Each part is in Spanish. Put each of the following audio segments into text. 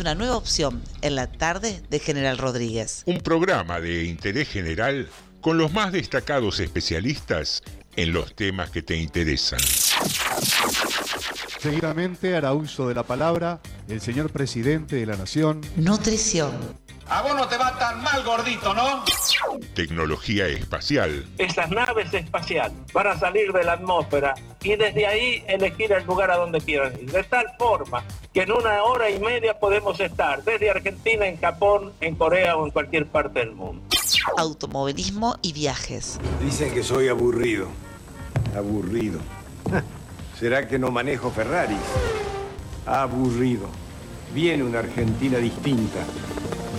Una nueva opción en la tarde de General Rodríguez. Un programa de interés general con los más destacados especialistas en los temas que te interesan. Seguidamente hará uso de la palabra el señor presidente de la Nación. Nutrición. A vos no te va tan mal, gordito, ¿no? Tecnología espacial. Estas naves espaciales van a salir de la atmósfera y desde ahí elegir el lugar a donde quieran ir. De tal forma que en una hora y media podemos estar desde Argentina, en Japón, en Corea o en cualquier parte del mundo. Automovilismo y viajes. Dicen que soy aburrido. Aburrido. ¿Será que no manejo Ferraris? Aburrido. Viene una Argentina distinta.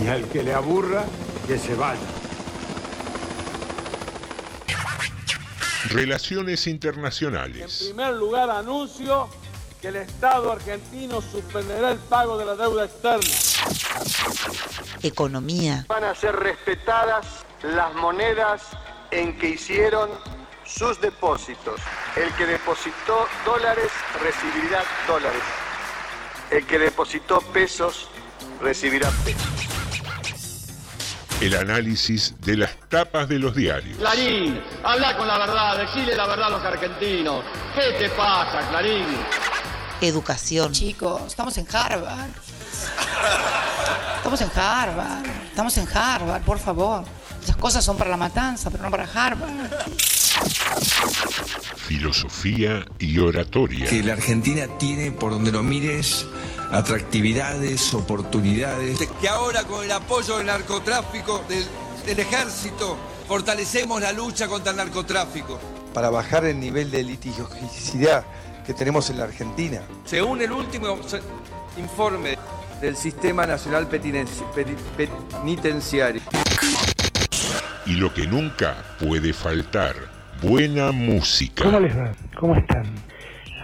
Y al que le aburra, que se vaya. Relaciones En internacionales. primer lugar, anuncio que el Estado argentino suspenderá el pago de la deuda externa. Economía. van a ser respetadas las monedas en que hicieron sus depósitos. El que depositó dólares recibirá dólares. El que depositó pesos recibirá pesos. El análisis de las tapas de los diarios. Clarín, habla con la verdad, decile la verdad a los argentinos. ¿Qué te pasa, Clarín? Educación. Chicos, estamos en Harvard. Estamos en Harvard. Estamos en Harvard, por favor. Esas cosas son para la matanza, pero no para Harvard. Filosofía y oratoria. que la Argentina tiene, por donde lo mires, atractividades, oportunidades. Que ahora con el apoyo del narcotráfico, del, del ejército, fortalecemos la lucha contra el narcotráfico. para bajar el nivel de litigiosidad que tenemos en la Argentina. Según el último informe del Sistema Nacional Penitenciario. Y lo que nunca puede faltar, buena música. ¿Cómo les va? ¿Cómo están?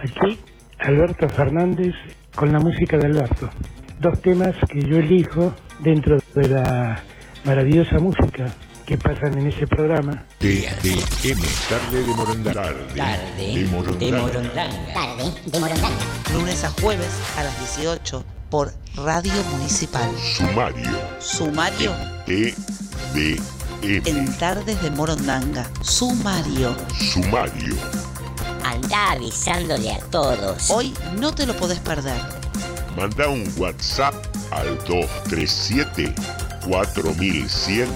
Aquí Alberto Fernández con la música de Alberto. Dos temas que yo elijo dentro de la maravillosa música que pasan en ese programa. TDM, tarde de Morondanga. Tarde de Morondanga. Tarde de Morondanga. Lunes a jueves a las 18 por Radio Municipal. Sumario. Sumario TDM. en Tardes de Morondanga. Sumario. Sumario. Anda avisándole a todos. Hoy no te lo podés perder. Manda un WhatsApp al 237 4100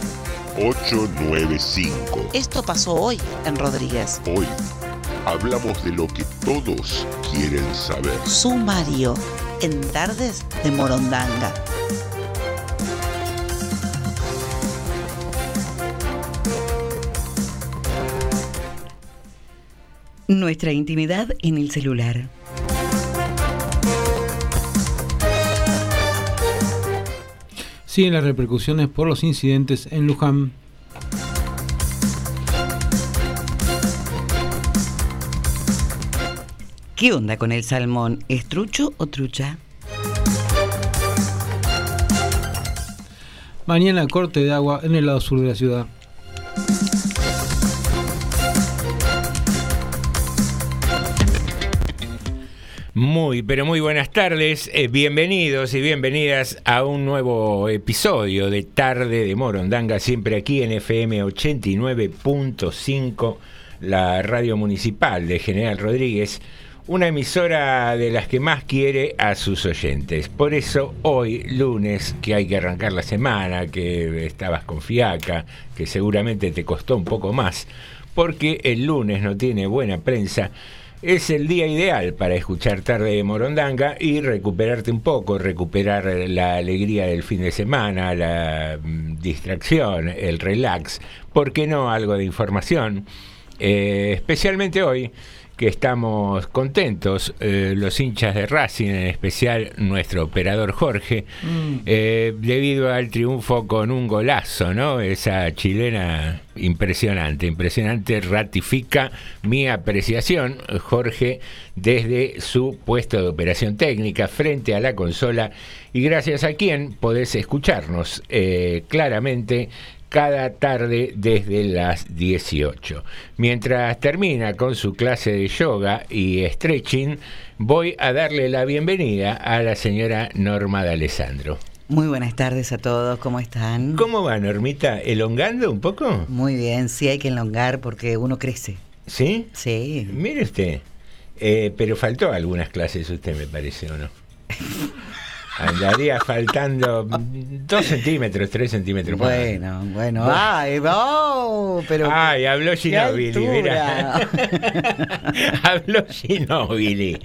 895. Esto pasó hoy en Rodríguez. Hoy hablamos de lo que todos quieren saber. Sumario en Tardes de Morondanga. Nuestra intimidad en el celular. Siguen las repercusiones por los incidentes en Luján. ¿Qué onda con el salmón? ¿Es trucho o trucha? Mañana corte de agua en el lado sur de la ciudad. Muy, pero muy buenas tardes, eh, bienvenidos y bienvenidas a un nuevo episodio de Tarde de Morondanga, siempre aquí en FM 89.5, la radio municipal de General Rodríguez, una emisora de las que más quiere a sus oyentes. Por eso hoy, lunes, que hay que arrancar la semana, que estabas con fiaca, que seguramente te costó un poco más, porque el lunes no tiene buena prensa, es el día ideal para escuchar tarde de Morondanga y recuperarte un poco, recuperar la alegría del fin de semana, la mm, distracción, el relax, ¿por qué no algo de información? Eh, especialmente hoy que estamos contentos, eh, los hinchas de Racing, en especial nuestro operador Jorge, eh, debido al triunfo con un golazo, ¿no? Esa chilena impresionante, impresionante, ratifica mi apreciación, Jorge, desde su puesto de operación técnica frente a la consola y gracias a quien podés escucharnos eh, claramente cada tarde desde las 18. Mientras termina con su clase de yoga y stretching, voy a darle la bienvenida a la señora Norma de Alessandro. Muy buenas tardes a todos, ¿cómo están? ¿Cómo va, Normita? ¿Elongando un poco? Muy bien, sí hay que elongar porque uno crece. ¿Sí? Sí. Mire usted, eh, pero faltó algunas clases usted, me parece, ¿o no? Andaría faltando dos centímetros, tres centímetros más. Bueno, bueno. Ay, oh, pero. Ay, habló Ginóbili, altura. mira. habló Ginóbili.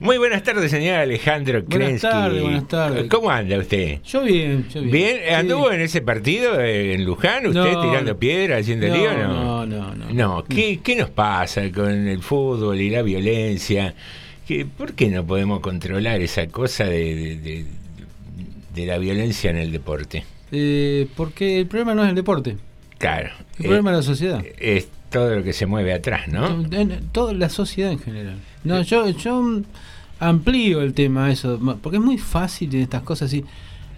Muy buenas tardes, señor Alejandro Buenas Krensky. tardes, buenas tardes. ¿Cómo anda usted? Yo bien, yo bien. ¿Bien? Sí. ¿Anduvo en ese partido en Luján? ¿Usted No, tirando piedra, haciendo No, lío? No, no, no, no. No, ¿qué, ¿qué nos pasa con el fútbol y la violencia? ¿Qué- ¿Por qué no podemos controlar esa cosa de, de- de- de la violencia en el deporte? Eh, porque el problema no es el deporte, Claro. el eh, problema es la sociedad. es todo lo que se mueve atrás, ¿no? En- toda la sociedad en general. No, yo, yo amplío el tema eso, porque es muy fácil en estas cosas así.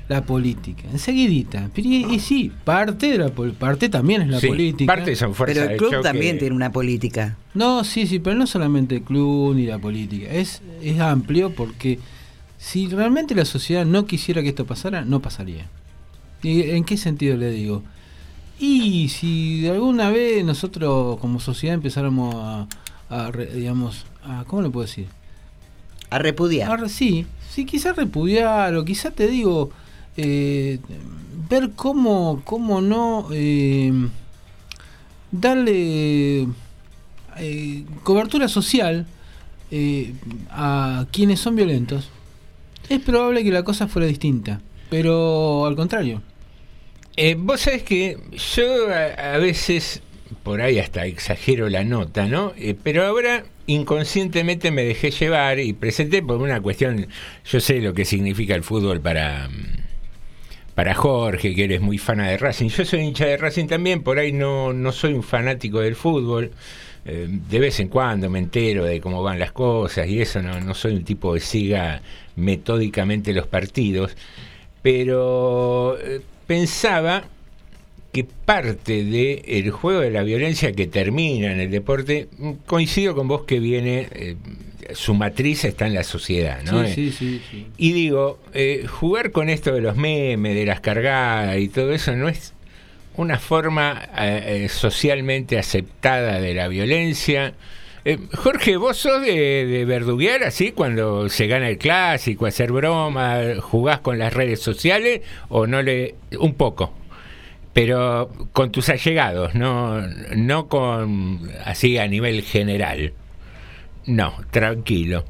La política, enseguidita. Y, y sí, parte de la parte también es la Sí, política. parte son fuerzas Pero el club también tiene una política. No, sí, sí, pero no solamente el club ni la política. Es, es amplio porque si realmente la sociedad no quisiera que esto pasara, no pasaría. ¿Y en qué sentido le digo? Y si de alguna vez nosotros como sociedad empezáramos a, digamos, a, ¿cómo le puedo decir? A repudiar. A sí, sí, quizás repudiar o quizás te digo, eh, ver cómo, cómo no eh, darle eh, cobertura social eh, a quienes son violentos, es probable que la cosa fuera distinta. Pero al contrario. Eh, Vos sabés que yo a, veces, por ahí hasta exagero la nota, ¿no? Eh, pero ahora inconscientemente me dejé llevar y presenté por una cuestión, yo sé lo que significa el fútbol para, mm, para Jorge, que eres muy fana de Racing. Yo soy hincha de Racing también, por ahí no, no soy un fanático del fútbol. Eh, de vez en cuando me entero de cómo van las cosas y eso, no, no soy un tipo que siga metódicamente los partidos, pero eh, pensaba que parte del juego de la violencia que termina en el deporte, mm, coincido con vos que viene, eh, su matriz está en la sociedad, ¿no? Sí, sí, sí, sí. y digo, eh, jugar con esto de los memes, de las cargadas y todo eso no es una forma eh, eh, socialmente aceptada de la violencia. Eh, Jorge, ¿vos sos de, de así cuando se gana el clásico, hacer broma, jugás con las redes sociales o no le... un poco? Pero con tus allegados, no, no con así a nivel general. No, tranquilo.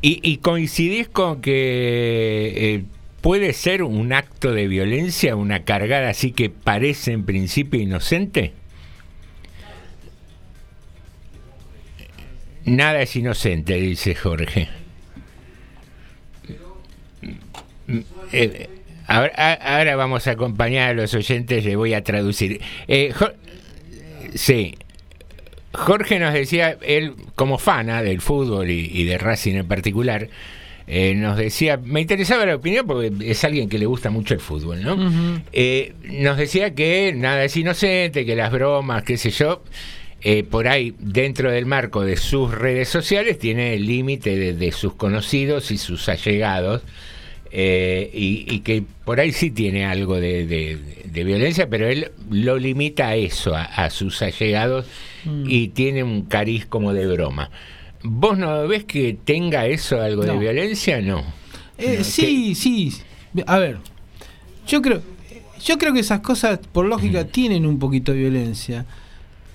¿Y, y coincidís con que puede ser un acto de violencia, una cargada así que parece en principio inocente? Nada es inocente, dice Jorge. Eh, ahora, vamos a acompañar a los oyentes, le voy a traducir. Eh, sí, Jorge nos decía, él como fana del fútbol y de Racing en particular, eh, nos decía, me interesaba la opinión porque es alguien que le gusta mucho el fútbol, ¿no? Eh, nos decía que nada es inocente, que las bromas, qué sé yo, eh, por ahí dentro del marco de sus redes sociales tiene el límite de, de sus conocidos y sus allegados. eh, y, y que por ahí sí tiene algo de, de- de violencia, pero él lo limita a eso, a, a sus allegados, y tiene un cariz como de broma. ¿Vos no ves que tenga eso algo de violencia? No. Eh, No, sí, sí. A ver, yo creo, yo creo que esas cosas, por lógica, tienen un poquito de violencia.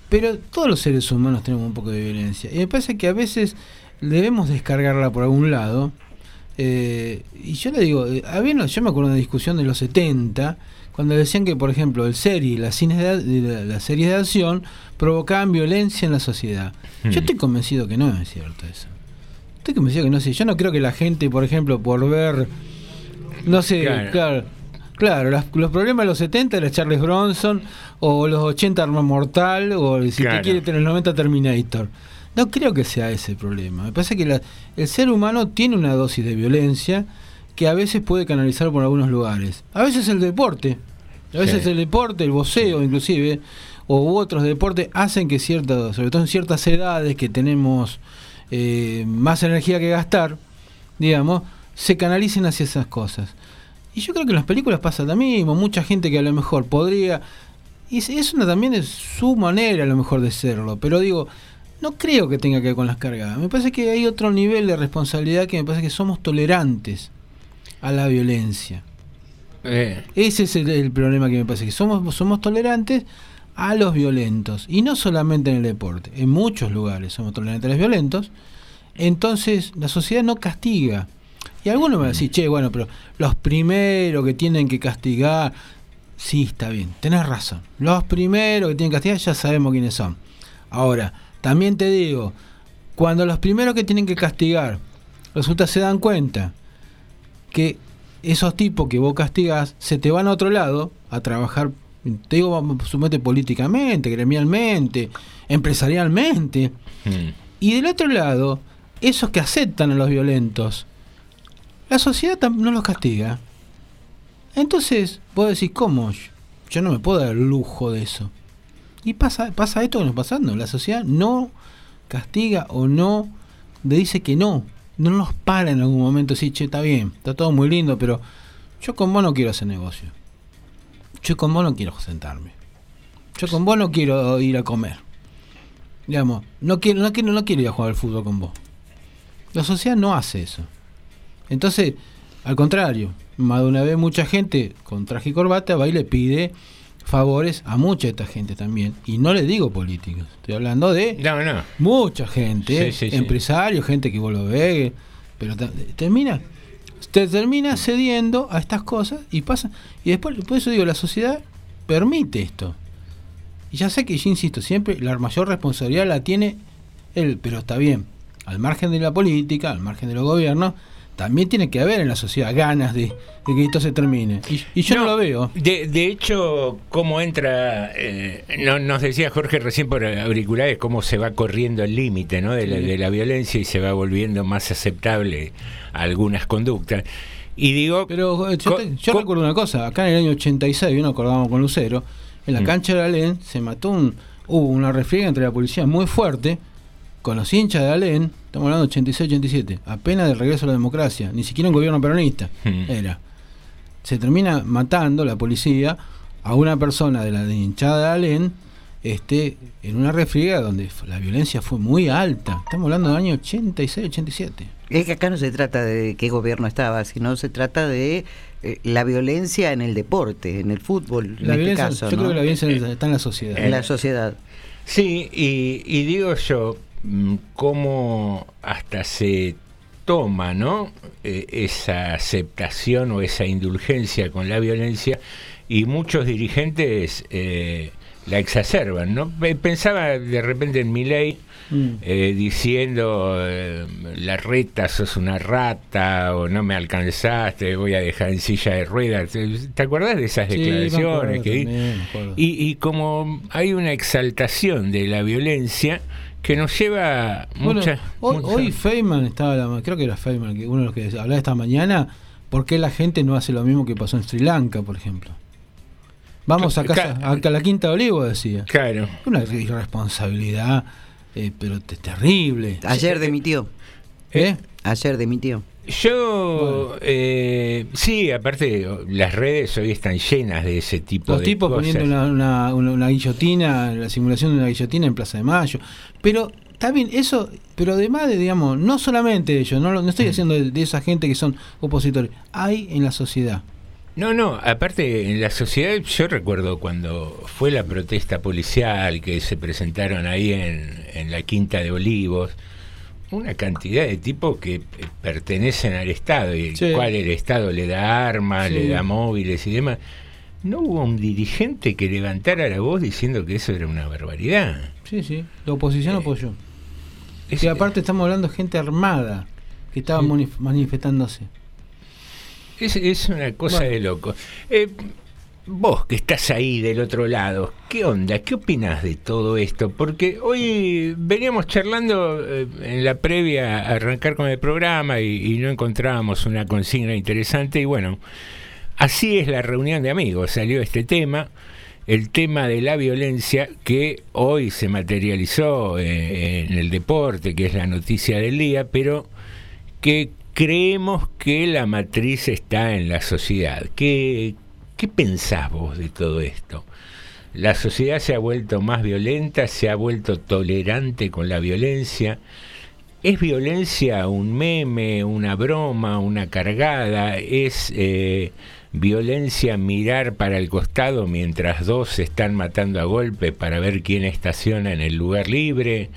Pero todos los seres humanos tenemos un poco de violencia. Y me parece que a veces debemos descargarla por algún lado. Eh, y yo le digo, eh, una- yo me acuerdo de una discusión de los 70, cuando decían que, por ejemplo, el serie, las, cines de, las series de acción provocaban violencia en la sociedad. Yo Hmm. estoy convencido que no es cierto eso. Estoy convencido que no sé. Yo no creo que la gente, por ejemplo, por ver, no sé, Claro. claro, claro, las- los problemas de los 70 era Charles Bronson, o los 80 Arma Mortal, o si Claro. te quiere tener los 90 Terminator. No creo que sea ese el problema. Me parece que la- el ser humano tiene una dosis de violencia que a veces puede canalizar por algunos lugares. A veces el deporte A veces Sí. el deporte, el boxeo inclusive, o otros deportes hacen que ciertas, sobre todo en ciertas edades que tenemos eh, más energía que gastar, digamos, se canalicen hacia esas cosas. Y yo creo que en las películas pasa lo mismo, mucha gente que a lo mejor podría, y es- una también es su manera a lo mejor de serlo, pero digo, no creo que tenga que ver con las cargadas. Me parece que hay otro nivel de responsabilidad que me parece que somos tolerantes a la violencia. Eh, Ese es el, el problema que me parece, que somos, somos tolerantes a los violentos. Y no solamente en el deporte, en muchos lugares somos tolerantes a los violentos. Entonces la sociedad no castiga. Y algunos me van a decir, che, bueno, pero los primeros que tienen que castigar, sí, está bien, tenés razón. Los primeros que tienen que castigar ya sabemos quiénes son. Ahora, también te digo, cuando los primeros que tienen que castigar, resulta se dan cuenta que esos tipos que vos castigás se te van a otro lado a trabajar, te digo, suponete políticamente, gremialmente, empresarialmente. mm. Y del otro lado, esos que aceptan a los violentos, la sociedad no los castiga. Entonces, vos decís, ¿cómo? Yo no me puedo dar el lujo de eso. Y pasa, pasa esto que nos pasando. La sociedad no castiga o no le dice que no. No nos para en algún momento decir, che, está bien, está todo muy lindo, pero yo con vos no quiero hacer negocio. Yo con vos no quiero sentarme. Yo con vos no quiero ir a comer. Digamos, no quiero, no quiero, no quiero ir a jugar al fútbol con vos. La sociedad no hace eso. Entonces, al contrario, más de una vez mucha gente con traje y corbata va y le pide favores a mucha de esta gente también. Y no le digo políticos, estoy hablando de No, no. mucha gente, Sí, sí, sí. empresarios, gente que vos lo ve, pero termina, te termina cediendo a estas cosas y pasa. Y después, por eso digo, la sociedad permite esto. Y ya sé que yo insisto, siempre la mayor responsabilidad la tiene él, pero está bien. Al margen de la política, al margen de los gobiernos, también tiene que haber en la sociedad ganas de, de que esto se termine. Y, y yo no, lo veo. De, de hecho, cómo entra, eh, no, nos decía Jorge recién por auriculares, cómo se va corriendo el límite ¿no? de, la, Sí. de la violencia y se va volviendo más aceptable algunas conductas. Y digo, Pero eh, yo, te- yo recuerdo una cosa, acá en el año 86, nos acordamos con Lucero, en la Mm. cancha de Alén se mató un, hubo una refriega entre la policía muy fuerte, con los hinchas de Alén, estamos hablando de 86-87, apenas del regreso a la democracia, ni siquiera un gobierno peronista, Mm. era. Se termina matando la policía a una persona de la de hinchada de Alén, este, en una refriega donde la violencia fue muy alta. Estamos hablando del año 86-87. Es que acá no se trata de qué gobierno estaba, sino se trata de eh, la violencia en el deporte, en el fútbol, en La este violencia, caso. yo ¿no? creo que la violencia está en la sociedad. En la sociedad. Sí, y, y digo yo, cómo hasta se toma, ¿no? Eh, esa aceptación o esa indulgencia con la violencia y muchos dirigentes eh, la exacerban, ¿no? Pe- Pensaba de repente en mi ley Mm. eh, diciendo la reta sos una rata o no me alcanzaste voy a dejar en silla de ruedas ¿te, acordás de esas Sí, declaraciones acuerdo que también, y como hay una exaltación de la violencia que nos lleva Bueno, muchas hoy, muchas- hoy Feynman estaba, la- creo que era Feynman, que uno de los que hablaba esta mañana, ¿por qué la gente no hace lo mismo que pasó en Sri Lanka, por ejemplo? Vamos a casa, a, a la Quinta de Olivo, decía. Claro. Una irresponsabilidad, eh, pero te- terrible. Ayer dimitió. ¿Eh? Ayer dimitió. Yo, eh, sí, aparte las redes hoy están llenas de ese tipo Los de tipos cosas. poniendo una, una, una- una guillotina, la simulación de una guillotina en Plaza de Mayo. Pero está bien, eso, pero además de, digamos, no solamente ellos, no, no Mm. estoy haciendo de, de esa gente que son opositores, hay en la sociedad. No, no, aparte en la sociedad yo recuerdo cuando fue la protesta policial que se presentaron ahí en, en la Quinta de Olivos, una cantidad de tipos que eh, pertenecen al Estado y el Sí. cual el Estado le da armas, Sí. le da móviles y demás. No hubo un dirigente que levantara la voz diciendo que eso era una barbaridad. Sí, sí, la oposición Eh, apoyó. es- y aparte estamos hablando de gente armada que estaba manifestándose. Es, es una cosa Bueno. de loco. Eh, vos que estás ahí del otro lado, ¿qué onda? ¿Qué opinas de todo esto? Porque hoy veníamos charlando eh, en la previa a arrancar con el programa y, no encontrábamos una consigna interesante y bueno, Así es la reunión de amigos, salió este tema, el tema de la violencia que hoy se materializó eh, en el deporte, que es la noticia del día, pero que creemos que la matriz está en la sociedad. ¿Qué, qué pensás vos de todo esto? La sociedad se ha vuelto más violenta, se ha vuelto tolerante con la violencia. ¿Es violencia un meme, una broma, una cargada? ¿Es eh, violencia mirar para el costado mientras dos se están matando a golpe para ver quién estaciona en el lugar libre?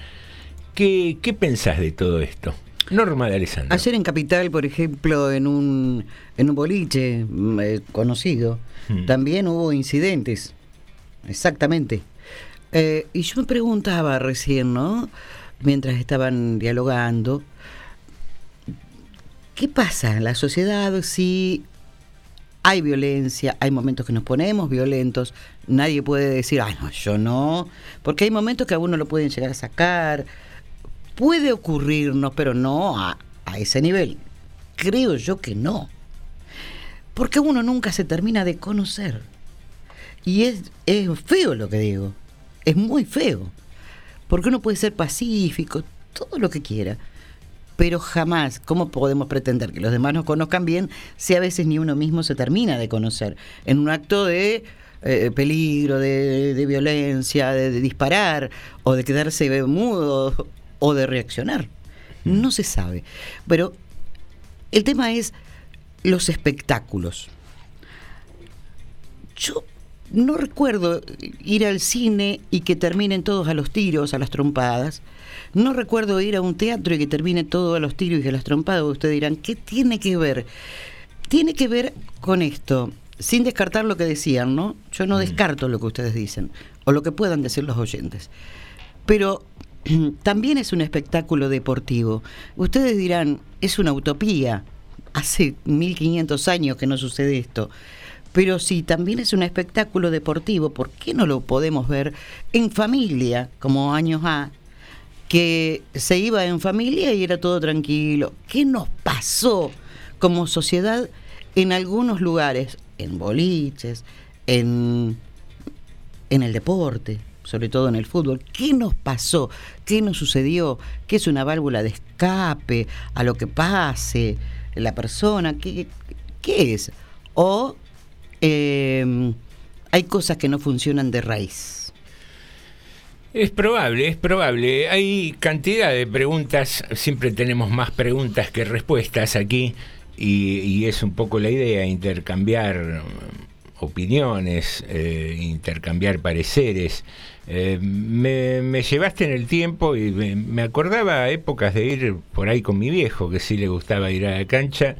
¿Qué, qué pensás de todo esto? Norma de Alessandro. Ayer en Capital, por ejemplo, en un, en un boliche mm, eh, conocido, hmm. también hubo incidentes. Exactamente. Eh, y yo me preguntaba recién, ¿no? Mientras estaban dialogando, ¿qué pasa en la sociedad si hay violencia, hay momentos que nos ponemos violentos, nadie puede decir, ay, no, yo no, porque hay momentos que a uno lo pueden llegar a sacar, puede ocurrirnos, pero no a, ese nivel. Creo yo que no, porque uno nunca se termina de conocer. Y es, feo lo que digo, es muy feo, porque uno puede ser pacífico, todo lo que quiera, pero jamás, ¿cómo podemos pretender que los demás nos conozcan bien si a veces ni uno mismo se termina de conocer? En un acto de eh, peligro, de, violencia, de, disparar, o de quedarse mudo, o de reaccionar. No se sabe. Pero el tema es los espectáculos. Yo no recuerdo ir al cine y que terminen todos a los tiros, a las trompadas. No recuerdo ir a un teatro y que termine todo a los tiros y a las trompadas. Ustedes dirán, ¿qué tiene que ver? Tiene que ver con esto, sin descartar lo que decían, ¿no? Yo no mm. descarto lo que ustedes dicen, o lo que puedan decir los oyentes. Pero también es un espectáculo deportivo. Ustedes dirán, es una utopía. Hace 1500 años que no sucede esto. Pero si también es un espectáculo deportivo, ¿por qué no lo podemos ver en familia, como años A, que se iba en familia y era todo tranquilo. ¿Qué nos pasó como sociedad en algunos lugares, en boliches, en, en el deporte, sobre todo en el fútbol? ¿Qué nos pasó? ¿Qué nos sucedió? ¿Qué es una válvula de escape a lo que pase la persona? ¿Qué, qué es? O eh, hay cosas que no funcionan de raíz. Es probable, es probable. Hay cantidad de preguntas, siempre tenemos más preguntas que respuestas aquí y, es un poco la idea, intercambiar opiniones, eh, intercambiar pareceres. Eh, me, llevaste en el tiempo y me, me, acordaba épocas de ir por ahí con mi viejo, que sí le gustaba ir a la cancha,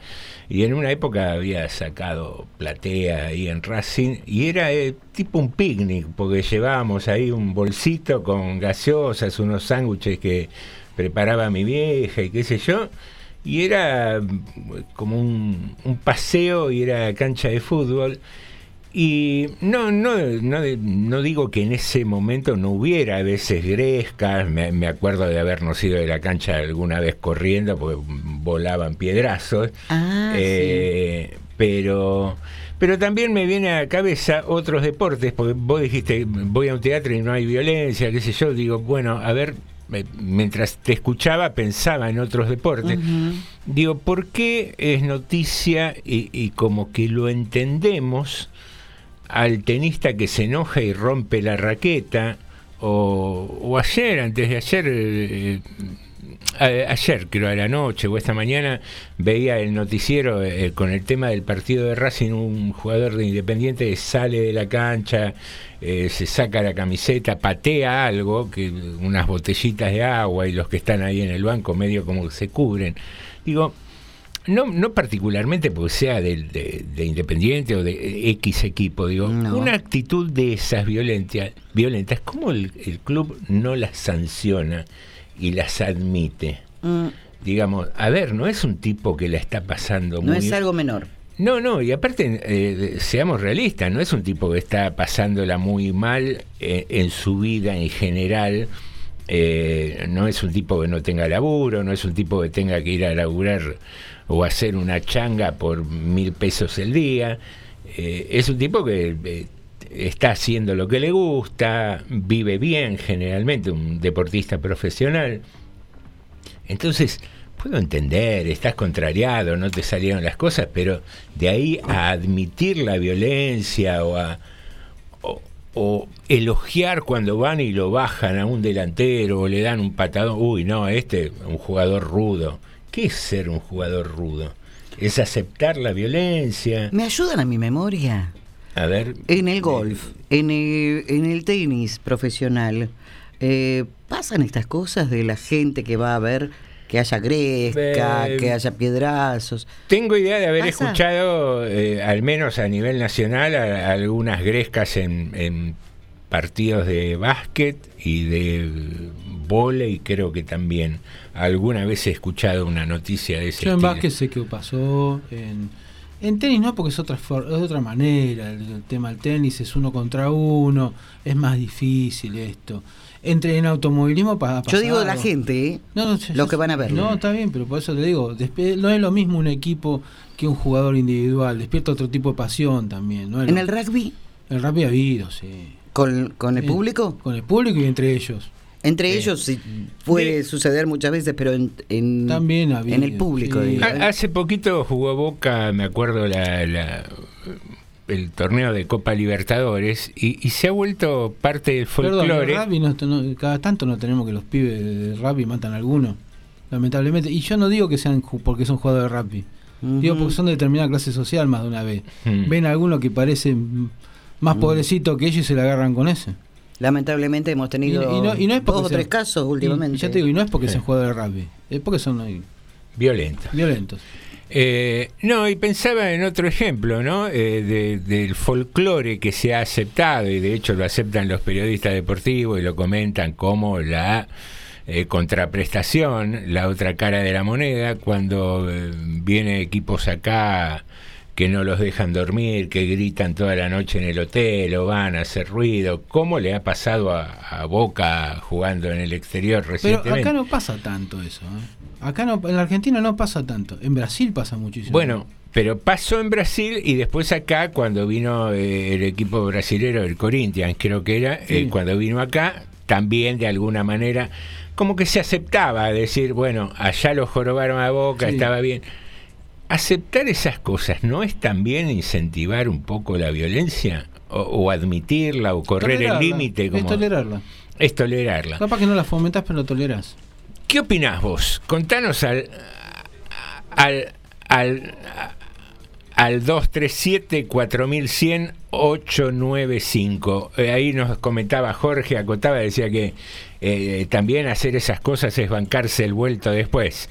y en una época había sacado platea ahí en Racing y era eh, tipo un picnic porque llevábamos ahí un bolsito con gaseosas, unos sándwiches que preparaba mi vieja y qué sé yo y era mm, como un, un paseo y era cancha de fútbol y no, no, no, no, digo que en ese momento no hubiera a veces grescas, me, acuerdo de habernos ido de la cancha alguna vez corriendo porque volaban piedrazos, ah, eh, pero, pero también me viene a la cabeza otros deportes, porque vos dijiste, voy a un teatro y no hay violencia, qué sé yo, digo, bueno, a ver, mientras te escuchaba pensaba en otros deportes. Digo, ¿por qué es noticia y, y como que lo entendemos? Al tenista que se enoja y rompe la raqueta, o, ayer, antes de ayer, eh, eh, ayer creo a la noche o esta mañana, veía el noticiero eh, con el tema del partido de Racing, un jugador de Independiente sale de la cancha, se saca la camiseta, patea algo, que unas botellitas de agua y los que están ahí en el banco medio como que se cubren. Digo, no, no particularmente porque sea de, Independiente o de X equipo, digo, una actitud de esas violentas, violentas ¿cómo el, club no las sanciona y las admite? Mm. Digamos, a ver, no es un tipo que la está pasando muy... No es algo menor. No, no, y aparte, eh, seamos realistas, no es un tipo que está pasándola muy mal eh, en su vida en general, eh, no es un tipo que no tenga laburo, no es un tipo que tenga que ir a laburar o hacer una changa por mil pesos el día. eh, es un tipo que eh, está haciendo lo que le gusta, vive bien generalmente, un deportista profesional. Entonces, puedo entender, estás contrariado, no te salieron las cosas, pero de ahí a admitir la violencia o a elogiar cuando van y lo bajan a un delantero o le dan un patadón, uy, no, este un jugador rudo. ¿Qué es ser un jugador rudo? Es aceptar la violencia. ¿Me ayudan a mi memoria? A ver. En el golf, en el, en el tenis profesional, eh, ¿pasan estas cosas de la gente que va a ver que haya gresca, que haya piedrazos. Tengo idea de haber escuchado, eh, al menos a nivel nacional, algunas grescas en, partidos de básquet y de y creo que también. Alguna vez he escuchado una noticia de ese Yo en básquet sé que pasó, en, en tenis no, porque es otra, es otra manera, el tema del tenis es uno contra uno, es más difícil esto entre en automovilismo para Yo digo de la gente, ¿eh? no, los que van a ver. No, está bien, pero por eso te digo, no es lo mismo un equipo que un jugador individual, despierta otro tipo de pasión también. ¿no? ¿En el rugby? El rugby ha habido, sí. ¿Con, con el público? Con el público y entre ellos. Entre ellos sí, puede suceder muchas veces, pero en, en, También en el público. Hace poquito jugó Boca, me acuerdo, la, la el torneo de Copa Libertadores y, se ha vuelto parte del folclore. cada tanto no tenemos que los pibes de rugby matan a alguno, lamentablemente. Y yo no digo que sean porque son jugadores de rugby, digo porque son de determinada clase social más de una vez. Hmm. Ven a alguno que parece más pobrecito que ellos y se le agarran con ese. Lamentablemente hemos tenido y, no, dos o tres casos últimamente. Y, ya te digo, y no es porque sean jugadores de rugby, es porque son violentos. Violentos. Eh, no, y pensaba en otro ejemplo, ¿no? Eh, del folclore que se ha aceptado, y de hecho lo aceptan los periodistas deportivos y lo comentan como la eh, contraprestación, la otra cara de la moneda, cuando viene equipos acá que no los dejan dormir, que gritan toda la noche en el hotel o van a hacer ruido. ¿Cómo le ha pasado a, Boca jugando en el exterior recientemente? Pero acá no pasa tanto eso. ¿eh? Acá no, en la Argentina no pasa tanto. En Brasil pasa muchísimo. Bueno, pero pasó en Brasil y después acá cuando vino eh, el equipo brasilero, el Corinthians creo que era, eh, cuando vino acá, también de alguna manera como que se aceptaba decir, bueno, allá lo jorobaron a Boca, estaba bien aceptar esas cosas no es también incentivar un poco la violencia o, admitirla o correr el límite es tolerarla. es tolerarla. Capaz que no la fomentas pero la toleras ¿qué opinás vos? contanos al al al, al 237 4100 895 ahí nos comentaba Jorge acotaba decía que eh, también hacer esas cosas es bancarse el vuelto después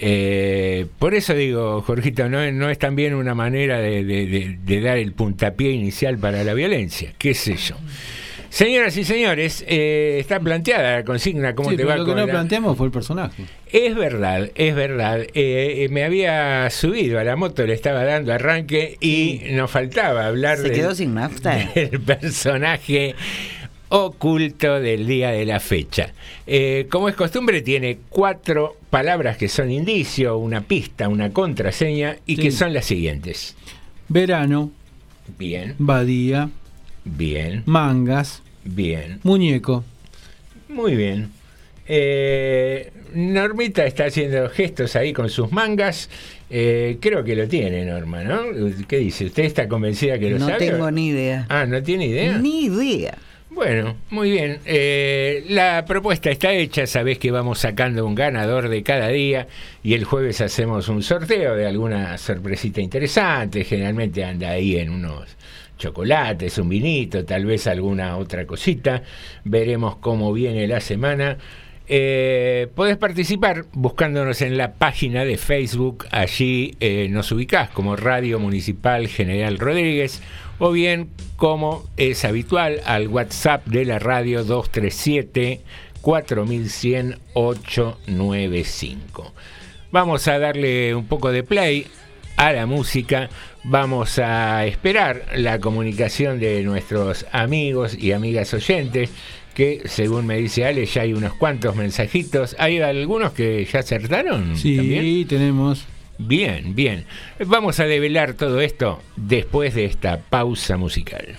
eh, por eso digo, Jorgito, no, no es también una manera de, dar el puntapié inicial para la violencia, qué sé yo. Señoras y señores, eh, está planteada la consigna, ¿cómo te va? Lo que no planteamos fue el personaje. Es verdad, es verdad. Eh, me había subido a la moto, le estaba dando arranque y nos faltaba hablar Se quedó sin nafta. del personaje oculto del día de la fecha. Eh, como es costumbre, tiene cuatro palabras que son indicio, una pista, una contraseña y que son las siguientes. Verano. Bien. Badía. Bien. Mangas. Bien. Muñeco. Muy bien. Eh, Normita está haciendo gestos ahí con sus mangas. Eh, creo que lo tiene, Norma, ¿no? ¿Qué dice? ¿Usted está convencida que lo sabe? No tengo ni idea. Ah, ¿no tiene idea? Ni idea. Bueno, muy bien. Eh, la propuesta está hecha, sabés que vamos sacando un ganador de cada día y el jueves hacemos un sorteo de alguna sorpresita interesante, generalmente anda ahí en unos chocolates, un vinito, tal vez alguna otra cosita. Veremos cómo viene la semana. Eh, podés participar buscándonos en la página de Facebook, allí eh, nos ubicás como Radio Municipal General Rodríguez o bien como es habitual al WhatsApp de la radio 237 4100 895. Vamos a darle un poco de play a la música. Vamos a esperar la comunicación de nuestros amigos y amigas oyentes, que según me dice Ale, ya hay unos cuantos mensajitos. ¿Hay algunos que ya acertaron? Sí, tenemos. Bien, bien. Vamos a develar todo esto después de esta pausa musical.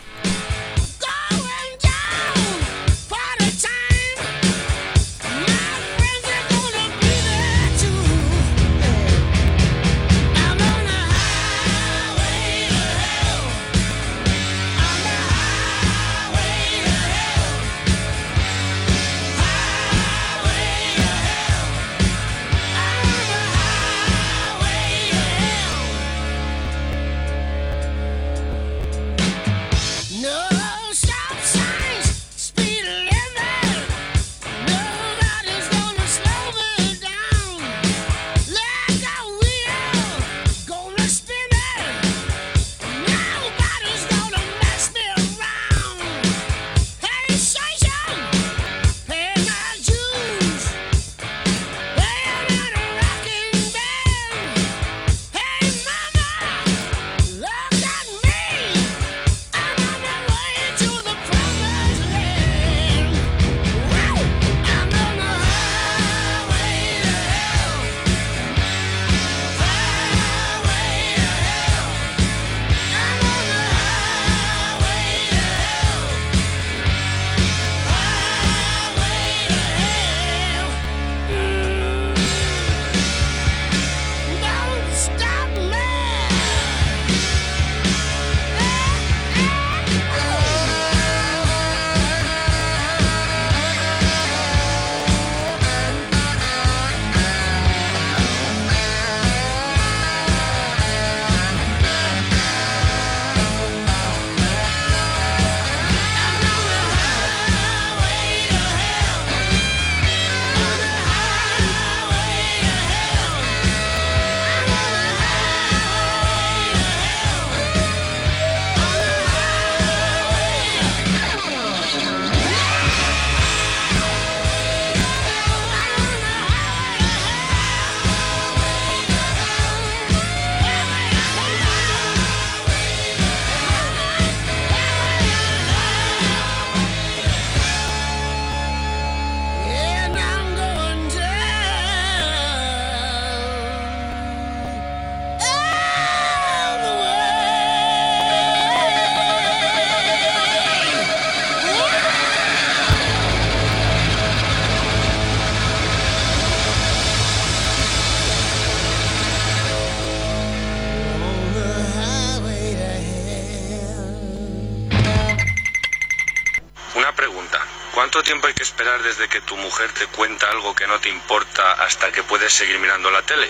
Que tu mujer te cuenta algo que no te importa hasta que puedes seguir mirando la tele?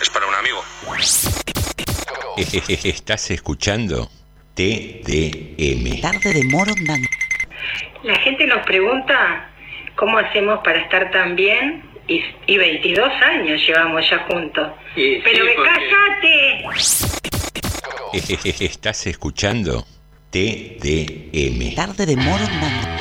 Es para un amigo. Estás escuchando TDM. Tarde de Morondanga. La gente nos pregunta cómo hacemos para estar tan bien y, y 22 años llevamos ya juntos. Sí, Pero sí, que porque- cállate. Estás escuchando TDM. Tarde de Morondanga.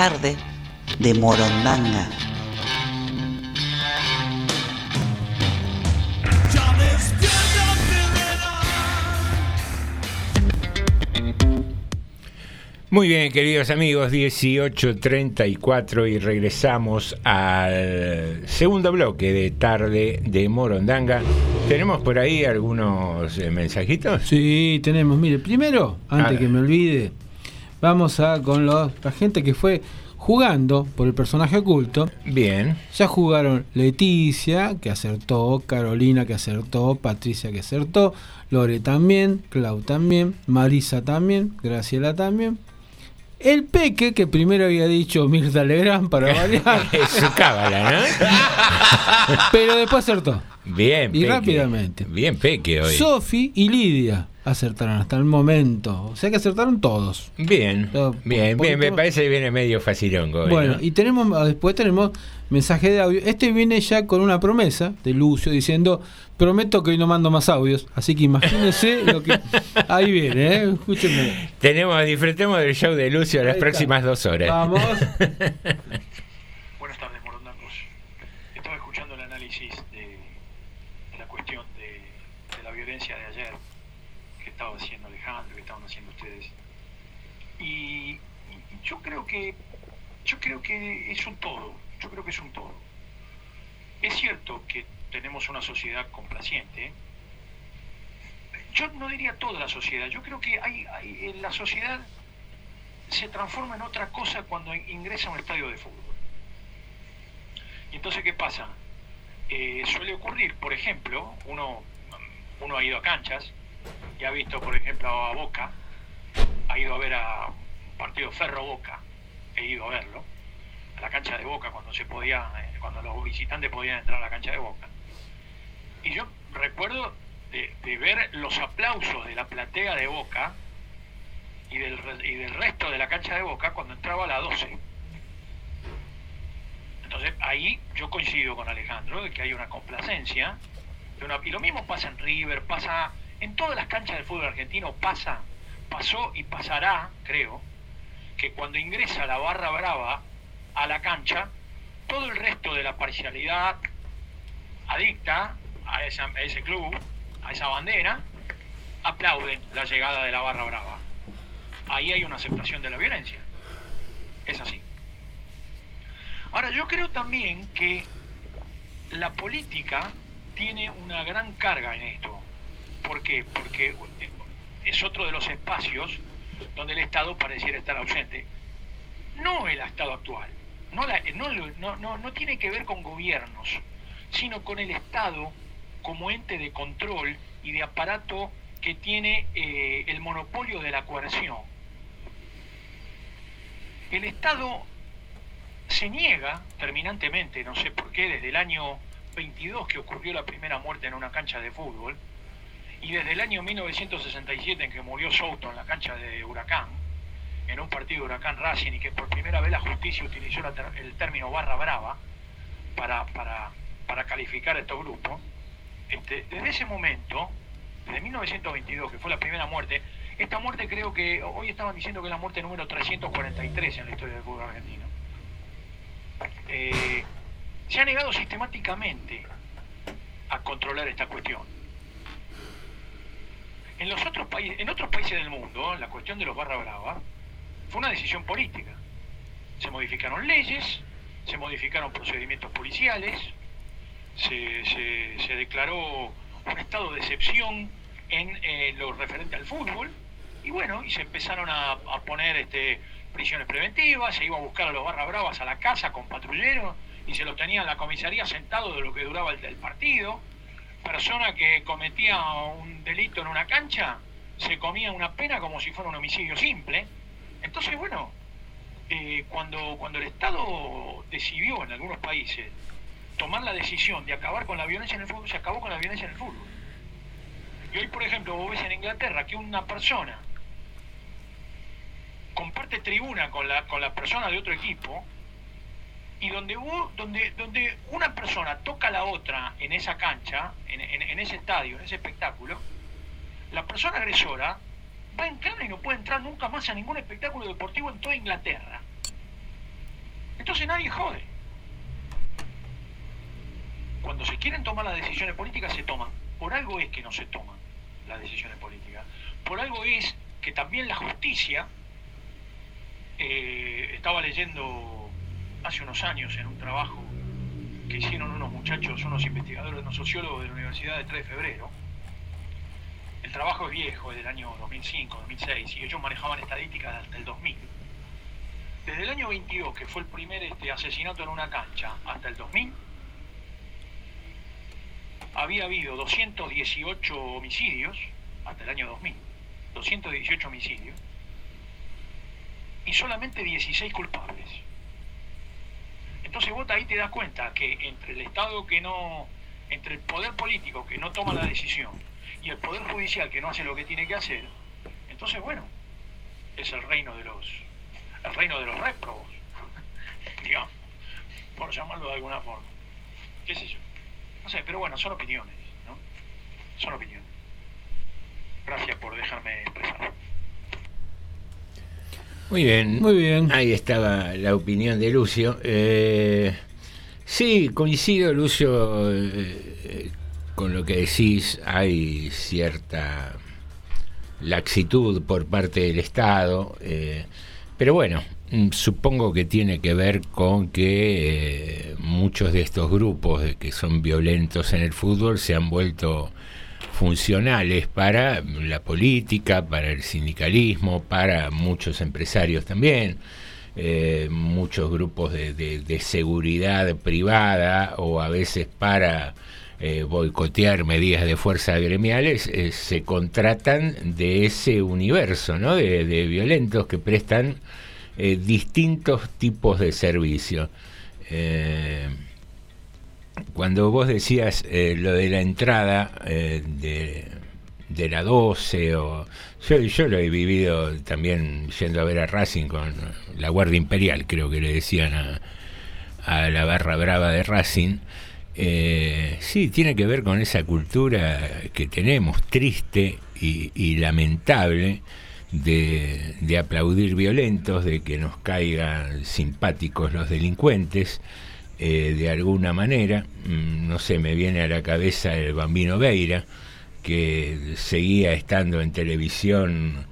Tarde de Morondanga. Muy bien, queridos amigos, 18.34 y regresamos al segundo bloque de tarde de Morondanga. ¿Tenemos por ahí algunos eh, mensajitos? Sí, tenemos. Mire, primero, antes Ah. que me olvide, vamos a con los, la gente que fue jugando por el personaje oculto. Bien. Ya jugaron Leticia, que acertó, Carolina, que acertó, Patricia, que acertó, Lore también, Clau también, Marisa también, Graciela también. El Peque, que primero había dicho Mirta Legrand para variar. Es su cábala, ¿no? Pero después acertó. Bien, Y Peque. rápidamente. Bien, Peque hoy. Sofi y Lidia acertaron hasta el momento. O sea que acertaron todos. Bien, bien, bien, me parece que viene medio facilongo. Bueno, ¿no? y tenemos ah, después tenemos mensaje de audio. Este viene ya con una promesa de Lucio diciendo, prometo que hoy no mando más audios. Así que imagínense lo que... Ahí viene, ¿eh? Escúchenme. Tenemos, disfrutemos del show de Lucio las próximas dos horas. Vamos. Buenas tardes, Morondangos. Estaba escuchando el análisis de, de la cuestión de, de la violencia de ayer que estaba haciendo Alejandro, que estaban haciendo ustedes. Y, y yo creo que yo creo que es un todo. Yo creo que es un todo. Es cierto que tenemos una sociedad complaciente. Yo no diría toda la sociedad. Yo creo que hay, hay la sociedad se transforma en otra cosa cuando ingresa a un estadio de fútbol. Y entonces, ¿qué pasa? Eh, suele ocurrir, por ejemplo, uno, uno ha ido a canchas y ha visto, por ejemplo, a Boca, ha ido a ver a un partido Ferro Boca, he ido a verlo, a la cancha de Boca cuando se podía, eh, cuando los visitantes podían entrar a la cancha de Boca. Y yo recuerdo de, ver los aplausos de la platea de Boca y del, y del resto de la cancha de Boca cuando entraba la 12. Entonces ahí yo coincido con Alejandro de que hay una complacencia. y lo mismo pasa en River, pasa en todas las canchas del fútbol argentino, pasa, pasó y pasará, creo, que cuando ingresa la barra brava a la cancha, todo el resto de la parcialidad adicta a, ese club, a esa bandera, aplauden la llegada de la barra brava. Ahí hay una aceptación de la violencia. Es así. Ahora, yo creo también que la política tiene una gran carga en esto. ¿Por qué? Porque es otro de los espacios donde el Estado pareciera estar ausente. No el Estado actual, no, no- no- no tiene que ver con gobiernos, sino con el Estado como ente de control y de aparato que tiene eh, el monopolio de la coerción. El Estado se niega terminantemente, no sé por qué, desde el año 22 que ocurrió la primera muerte en una cancha de fútbol, y desde el año 1967 en que murió Souto en la cancha de Huracán, en un partido de Huracán Racing, y que por primera vez la justicia utilizó el término barra brava para, para, para calificar a estos grupos, este, desde ese momento, desde 1922, que fue la primera muerte, esta muerte creo que hoy estaban diciendo que es la muerte número 343 en la historia del fútbol argentino. Eh, se ha negado sistemáticamente a controlar esta cuestión. En los otros países, en otros países del mundo, la cuestión de los barra brava fue una decisión política. Se modificaron leyes, se modificaron procedimientos policiales, se, se- declaró un estado de excepción en eh, lo referente al fútbol y bueno, y se empezaron a, poner este, prisiones preventivas, se iba a buscar a los barra bravas a la casa con patrulleros y se los tenía en la comisaría sentado de lo que duraba el partido. Persona que cometía un delito en una cancha se comía una pena como si fuera un homicidio simple. Entonces, bueno, eh, cuando, cuando el Estado decidió en algunos países tomar la decisión de acabar con la violencia en el fútbol, se acabó con la violencia en el fútbol. Y hoy, por ejemplo, vos ves en Inglaterra que una persona comparte tribuna con la, con la persona de otro equipo y donde, donde, donde una persona toca a la otra en esa cancha, en ese estadio, en ese espectáculo, la persona agresora va en cana y no puede entrar nunca más a ningún espectáculo deportivo en toda Inglaterra. Entonces nadie jode. Cuando se quieren tomar las decisiones políticas, se toman. Por algo es que no se toman las decisiones políticas. Por algo es que también la justicia, eh, estaba leyendo hace unos años en un trabajo que hicieron unos muchachos, unos investigadores, unos sociólogos de la Universidad de 3 de Febrero. El trabajo es viejo, es del año 2005, 2006, y ellos manejaban estadísticas hasta el 2000. Desde el año 22, que fue el primer este, asesinato en una cancha, hasta el 2000, había habido 218 homicidios, hasta el año 2000, 218 homicidios, y solamente 16 culpables. Entonces vos ahí te das cuenta que entre el Estado que no, entre el poder político que no toma la decisión y el poder judicial que no hace lo que tiene que hacer, entonces bueno, es el reino de los, el reino de los réprobos, digamos, por llamarlo de alguna forma. ¿Qué sé yo? No sé, pero bueno, son opiniones, ¿no? Son opiniones. Gracias por dejarme expresar. Muy bien. Muy bien. Ahí estaba la opinión de Lucio. Eh, sí, coincido, Lucio, eh, con lo que decís. Hay cierta laxitud por parte del Estado. eh, pero bueno, mm, supongo que tiene que ver con que eh, muchos de estos grupos de que son violentos en el fútbol se han vuelto funcionales para la política, para el sindicalismo, para muchos empresarios también, eh, muchos grupos de, seguridad privada o a veces para eh, boicotear medidas de fuerza gremiales, eh, se contratan de ese universo ¿no? de, de violentos que prestan distintos tipos de servicio. Cuando vos decías eh, lo de la entrada eh, de, de la 12, o, yo, yo lo he vivido también yendo a ver a Racing con la Guardia Imperial, creo que le decían a, a la barra brava de Racing. Eh, sí, tiene que ver con esa cultura que tenemos, triste y, y lamentable, de, de aplaudir violentos, de que nos caigan simpáticos los delincuentes, eh, de alguna manera. Mm, No sé, me viene a la cabeza el bambino Veira, que seguía estando en televisión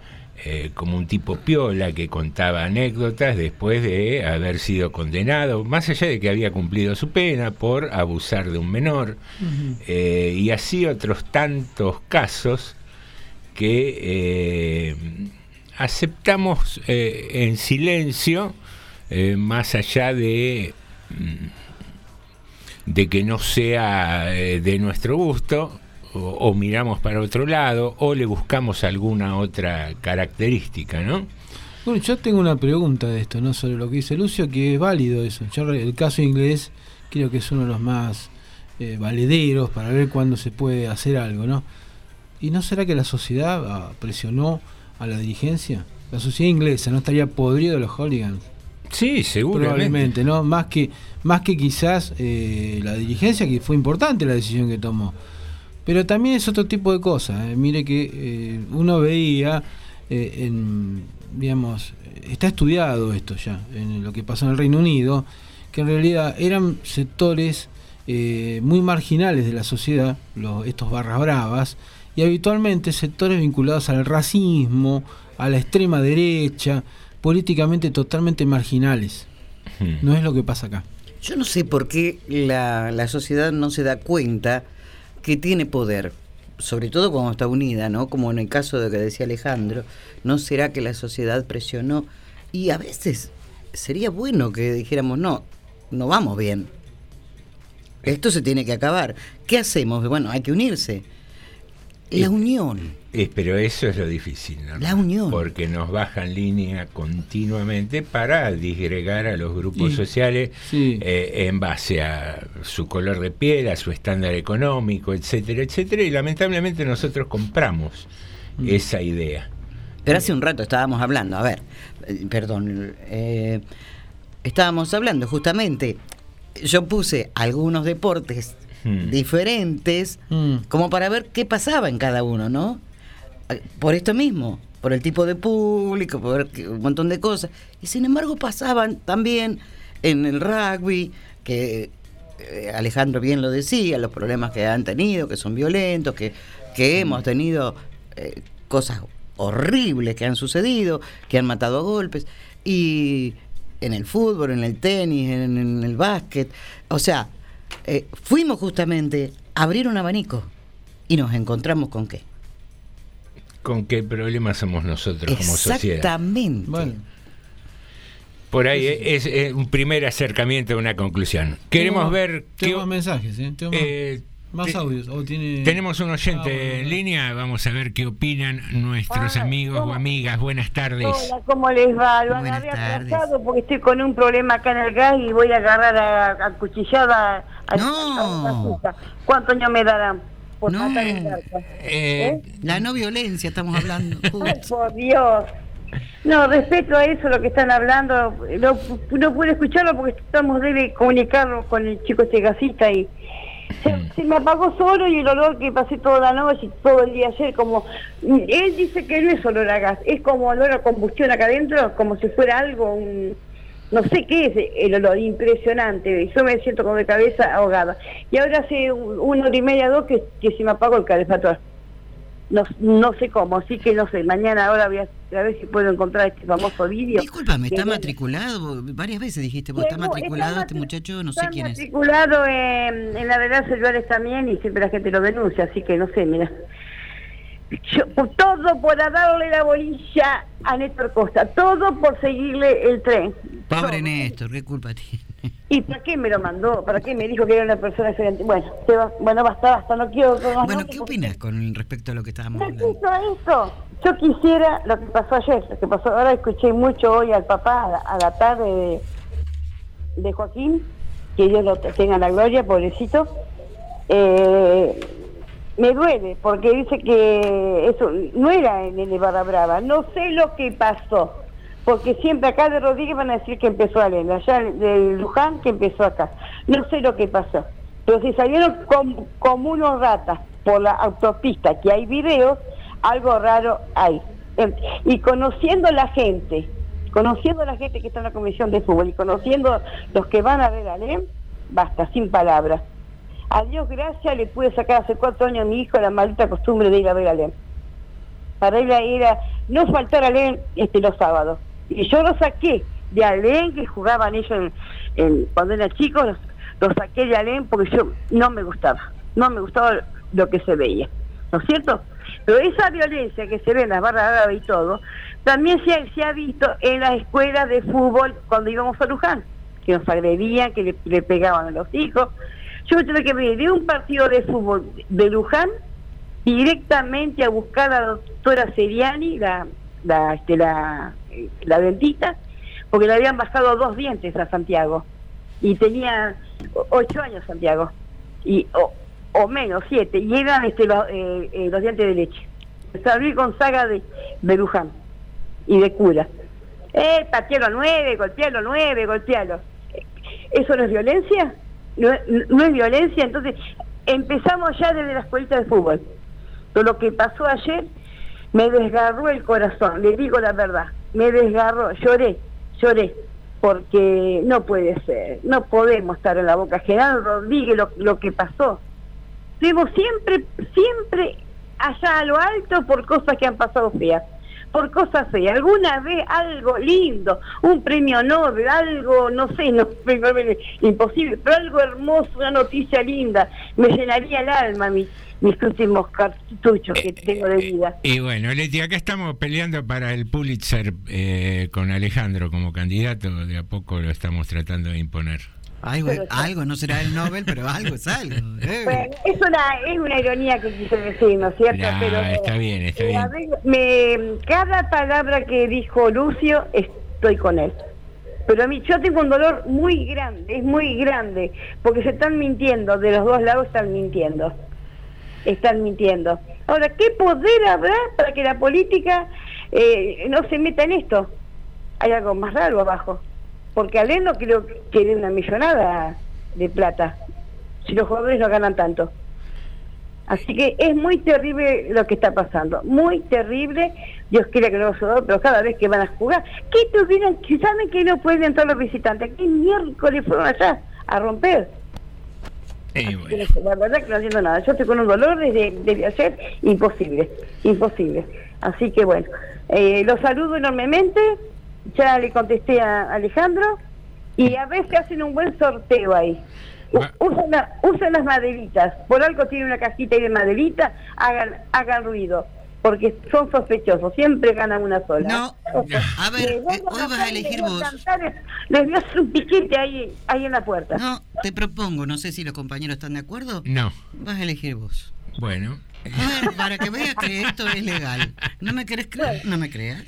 eh, como un tipo piola que contaba anécdotas después de haber sido condenado, más allá de que había cumplido su pena por abusar de un menor, eh, y así otros tantos casos que eh, aceptamos en silencio, más allá de, mm, de que no sea eh, de nuestro gusto, o, miramos para otro lado, o le buscamos alguna otra característica, ¿no? Bueno, yo tengo una pregunta de esto, ¿no? Sobre lo que dice Lucio, que es válido eso. El caso inglés creo que es uno de los más eh, valederos para ver cuándo se puede hacer algo, ¿no? ¿Y no será que la sociedad ah, presionó a la dirigencia? La sociedad inglesa no estaría podrido de los hooligans. Sí, seguramente. Probablemente, ¿no? Más que, más que quizás eh, la dirigencia, que fue importante la decisión que tomó. Pero también es otro tipo de cosas. ¿eh? Mire que eh, uno veía eh, en, digamos, está estudiado esto ya, en lo que pasó en el Reino Unido, que en realidad eran sectores muy marginales de la sociedad, estos barras bravas, y habitualmente sectores vinculados al racismo, a la extrema derecha, políticamente totalmente marginales. No es lo que pasa acá. Yo no sé por qué la, la sociedad no se da cuenta que tiene poder, sobre todo cuando está unida, ¿no? Como en el caso de que decía Alejandro, ¿no será que la sociedad presionó? Y a veces sería bueno que dijéramos, no, no vamos bien. Esto se tiene que acabar. ¿Qué hacemos? Bueno, hay que unirse. La unión. Eh, pero eso es lo difícil, ¿no? La unión. Porque nos bajan línea continuamente para disgregar a los grupos Y- sociales eh, en base a su color de piel, a su estándar económico, etcétera, etcétera. Y lamentablemente nosotros compramos Mm. esa idea. Pero hace un rato estábamos hablando, a ver, eh, perdón, eh, estábamos hablando justamente, yo puse algunos deportes Hmm. diferentes como para ver qué pasaba en cada uno, ¿no? por esto mismo, por el tipo de público, por un montón de cosas. Y sin embargo pasaban también en el rugby, que eh, Alejandro bien lo decía, los problemas que han tenido, que son violentos, que, que hemos tenido eh, cosas horribles que han sucedido, que han matado a golpes. Y en el fútbol, en el tenis, en, en el básquet. O sea, eh, fuimos justamente a abrir un abanico y nos encontramos con qué. ¿Con qué problema somos nosotros como sociedad? Exactamente. Bueno, Por ahí es, es un primer acercamiento a una conclusión. Queremos tengo- ver qué, Tengo más mensajes, ¿eh? Tengo eh, más te- audios. O tiene... Tenemos un oyente Ah, bueno, en línea, vamos a ver qué opinan nuestros Ah, amigos o amigas. Buenas tardes. Hola, ¿cómo les va? Lo Buenas había porque estoy con un problema acá en el gas y voy a agarrar a, a cuchillada a, No. a puta. ¿Cuántos años me darán? Por No. matar el narco? Eh, La no violencia estamos hablando. Ay, por Dios. No, respecto a eso, lo que están hablando, no, no pude escucharlo porque estamos de comunicarnos con el chico este gasista y se, se me apagó solo y el olor que pasé toda la noche y todo el día ayer, como él dice que no es olor a gas, es como olor a combustión acá adentro, como si fuera algo, un, no sé qué es el olor, impresionante, y yo me siento como de cabeza ahogada. Y ahora hace un- una hora y media, dos, que, que se me apagó el calefactor. No, no sé cómo, así que no sé, mañana ahora voy a, a ver si puedo encontrar este famoso vídeo. Discúlpame, está Que- matriculado, varias veces dijiste, está matriculado está este matri- muchacho, no sé Está quién es. matriculado en, en la verdad celulares también y siempre la gente lo denuncia, así que no sé, mira. Yo, todo por darle la bolilla a Néstor Costa, todo por seguirle el tren. Pobre Néstor, ¿qué culpa tiene? ¿Y para qué me lo mandó? ¿Para qué me dijo que era una persona excelente? Bueno, se va- bueno basta, basta, no quiero... no, Bueno, no, ¿qué opinas con respecto a lo que estábamos hablando? A eso, yo quisiera lo que pasó ayer, lo que pasó, ahora escuché mucho hoy al papá a la, a la tarde de, de Joaquín, que Dios lo tenga en la gloria, pobrecito. Eh, me duele, porque dice que eso no era en el Barra Brava, no sé lo que pasó, porque siempre acá de Rodríguez van a decir que empezó Alén, allá de Luján que empezó acá, no sé lo que pasó, pero si salieron com- como unos ratas por la autopista, que hay videos, algo raro hay. Y conociendo la gente, conociendo la gente que está en la comisión de fútbol y conociendo los que van a ver a basta, sin palabras. A Dios gracias le pude sacar hace cuatro años a mi hijo la maldita costumbre de ir a ver a Alem. Para él era no faltar a Alem este, los sábados. Y yo lo saqué de Alem, que jugaban ellos cuando eran chicos, los, los saqué de Alem porque yo no me gustaba, no me gustaba lo que se veía, ¿no es cierto? Pero esa violencia que se ve en las barras árabes y todo, también se ha, visto en las escuelas de fútbol cuando íbamos a Luján, que nos agredían, que le, le pegaban a los hijos. Yo tuve que venir de un partido de fútbol de Luján directamente a buscar a la doctora Seriani, la, la, este, la, la dentista, porque le habían bajado dos dientes a Santiago. Y tenía ocho años Santiago, y o, o menos, siete, y eran este, los, eh, eh, dientes de leche. Sabrí Gonzaga de, de Luján y de cura. Eh, patealo nueve, golpealo nueve, golpealo. ¿Eso no es violencia? ¿No, no es violencia? Entonces, empezamos ya desde la escuelita de fútbol. Pero lo que pasó ayer me desgarró el corazón, le digo la verdad, me desgarró, lloré, lloré, porque no puede ser, no podemos estar en la boca. Gerardo Rodríguez, lo, lo que pasó. Estuvimos siempre, siempre allá a lo alto por cosas que han pasado feas, por cosas feas. Alguna vez algo lindo, un premio Nobel, algo, no sé, no imposible, pero algo hermoso, una noticia linda, me llenaría el alma mis, mis últimos cartuchos que tengo de vida. Y bueno, Leti, acá estamos peleando para el Pulitzer eh, con Alejandro como candidato. De a poco lo estamos tratando de imponer. Algo, algo, no será el Nobel, pero algo es algo. eh. Bueno, es una, es una ironía que quise decir, ¿no es cierto? Pero está bien, está eh, bien. me, cada palabra que dijo Lucio, estoy con él. Pero a mí, yo tengo un dolor muy grande, es muy grande, porque se están mintiendo, de los dos lados están mintiendo. Están mintiendo. Ahora, ¿qué poder habrá para que la política eh, no se meta en esto? Hay algo más raro abajo. Porque Alén no creo que dé una millonada de plata, si los jugadores no ganan tanto. Así que es muy terrible lo que está pasando, muy terrible. Dios quiera que no lo pero cada vez que van a jugar, ¿qué tuvieron? que ¿Saben que no pueden todos los visitantes? ¿Qué miércoles fueron allá a romper? La verdad que no haciendo nada. Yo estoy con un dolor desde, desde ayer, imposible, imposible. Así que bueno, eh, los saludo enormemente. Ya le contesté a Alejandro y a veces hacen un buen sorteo ahí. Usan, usan las maderitas, por algo tiene una cajita ahí de maderita, hagan, hagan ruido porque son sospechosos, siempre ganan una sola. No, a ver, eh, hoy vas a elegir vos. les voy a hacer un piquete ahí, ahí en la puerta. No, te propongo, no sé si los compañeros están de acuerdo. No. Vas a elegir vos. Bueno. A ver, para que veas que esto es legal. ¿No me querés creer? ¿No me creas?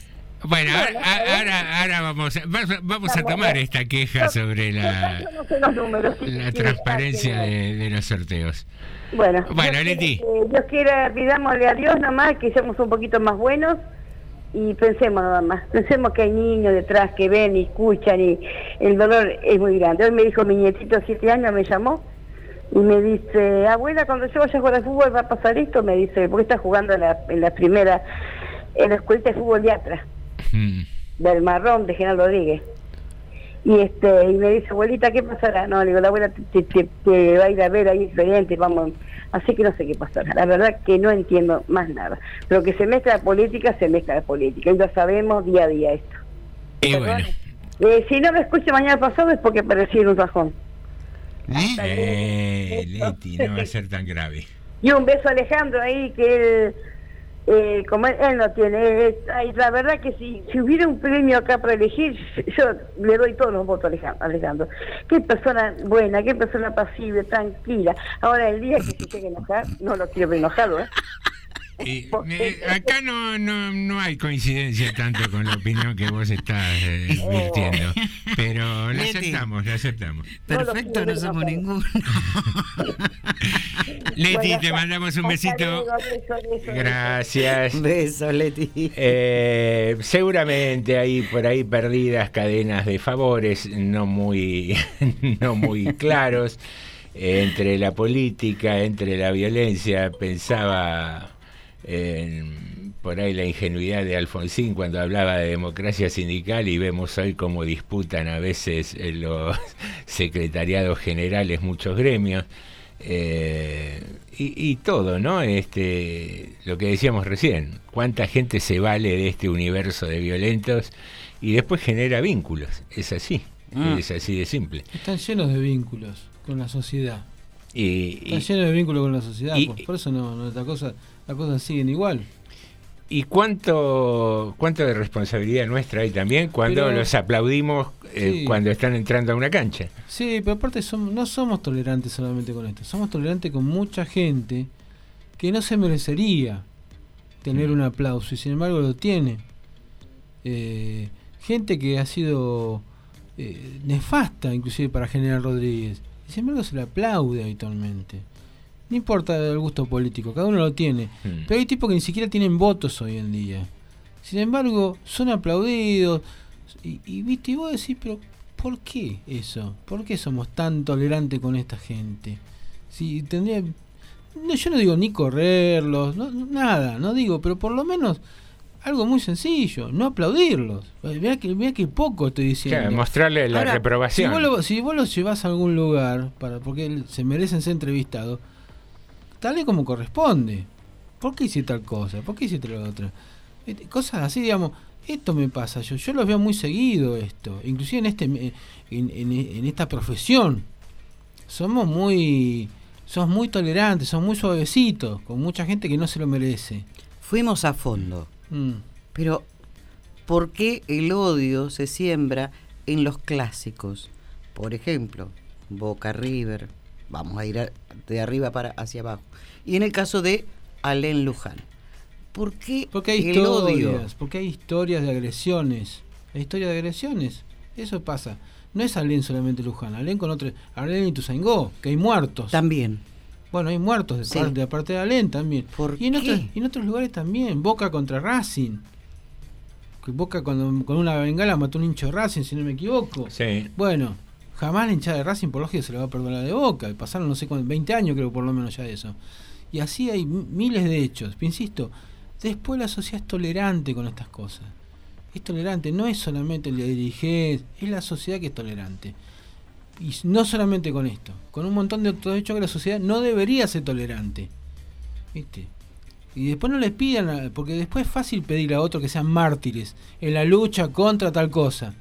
Bueno, ahora, ahora, vamos, a, vamos a tomar esta queja sobre la, la transparencia de, los sorteos. Bueno, bueno Leti. Dios quiera, pidámosle a Dios nomás que seamos un poquito más buenos y pensemos nada más. Pensemos que hay niños detrás que ven y escuchan y el dolor es muy grande. Hoy me dijo mi nietito, siete años, me llamó y me dice, abuela, cuando yo vaya a jugar al fútbol va a pasar esto, me dice, porque está jugando en la, en la primera, en la escuela de fútbol de atrás. Mm. del marrón de General Rodríguez. Y este y me dice, abuelita, ¿qué pasará? No, le digo, la abuela te, va a ir a ver ahí diferente, vamos. Así que no sé qué pasará. La verdad que no entiendo más nada. Pero que se mezcla la política, se mezcla la política. Y lo sabemos día a día esto. Y bueno. Eh, si no me escucha mañana pasado es porque aparecí en un rajón. Eh, Leti, no va a ser tan grave. Y un beso a Alejandro ahí, que él eh, como él, no tiene, la verdad que si, si hubiera un premio acá para elegir, yo le doy todos los votos a Alejandro. Qué persona buena, qué persona pasible, tranquila. Ahora el día que se llegue a enojar, no lo quiero ver enojado, ¿eh? Eh, acá no, no, no hay coincidencia tanto con la opinión que vos estás eh, virtiendo, pero la aceptamos, la aceptamos. Perfecto, no somos ninguno. Leti, te mandamos un besito. Gracias. Beso, Leti. Eh, seguramente hay por ahí perdidas cadenas de favores no muy, no muy claros entre la política, entre la violencia. Pensaba por ahí la ingenuidad de Alfonsín cuando hablaba de democracia sindical y vemos hoy cómo disputan a veces los secretariados generales muchos gremios. Eh, y, todo, ¿no? Este, lo que decíamos recién, cuánta gente se vale de este universo de violentos y después genera vínculos, es así, ah. es así de simple. Están llenos de vínculos con la sociedad. Y, Están llenos de vínculos con la sociedad, por, eso no, no esta cosa las cosas siguen igual. ¿Y cuánto, cuánto de responsabilidad nuestra hay también cuando los aplaudimos eh, cuando están entrando a una cancha? Sí, pero aparte no somos tolerantes solamente con esto, somos tolerantes con mucha gente que no se merecería tener mm. un aplauso y sin embargo lo tiene. Eh, gente que ha sido eh, nefasta inclusive para General Rodríguez y sin embargo se le aplaude habitualmente. No importa el gusto político, cada uno lo tiene. Hmm. Pero hay tipos que ni siquiera tienen votos hoy en día. Sin embargo, son aplaudidos. Y, y viste, y vos decís, pero ¿por qué eso? ¿Por qué somos tan tolerantes con esta gente? Si tendría. No, yo no digo ni correrlos, nada, no digo, pero por lo menos algo muy sencillo, no aplaudirlos. Vea que, vea que poco estoy diciendo. mostrarle la reprobación. Si vos, si vos los llevas a algún lugar, para porque se merecen ser entrevistados, tal como corresponde. ¿Por qué hice tal cosa? ¿Por qué hice tal otra? Este, cosas así, digamos, esto me pasa, yo, yo lo veo muy seguido esto, inclusive en este en, en, esta profesión. Somos muy somos muy tolerantes, somos muy suavecitos, con mucha gente que no se lo merece. Fuimos a fondo. Mm. Pero ¿por qué el odio se siembra en los clásicos? Por ejemplo, Boca River, vamos a ir de arriba para hacia abajo. Y en el caso de Alain Luján. ¿Por qué porque hay historias, Porque hay historias de agresiones. Hay historias de agresiones. Eso pasa. No es Alain solamente Luján. Alain con otro. Alain y Tuzaingó, que hay muertos. También. Bueno, hay muertos de, parte, de parte de Alain también. y, en Otros, y en otros lugares también. Boca contra Racing. Que Boca cuando, con una bengala mató un hincho de Racing, si no me equivoco. Sí. Bueno, Jamás la hinchada de Racing por lógica se le va a perdonar de boca. Pasaron no sé cuántos, 20 años creo por lo menos ya de eso. Y así hay miles de hechos. Insisto, después la sociedad es tolerante con estas cosas. Es tolerante, no es solamente el de dirigir, es la sociedad que es tolerante. Y no solamente con esto, con un montón de otros hechos que la sociedad no debería ser tolerante. ¿Viste? Y después no les pidan, porque después es fácil pedirle a otros que sean mártires en la lucha contra tal cosa.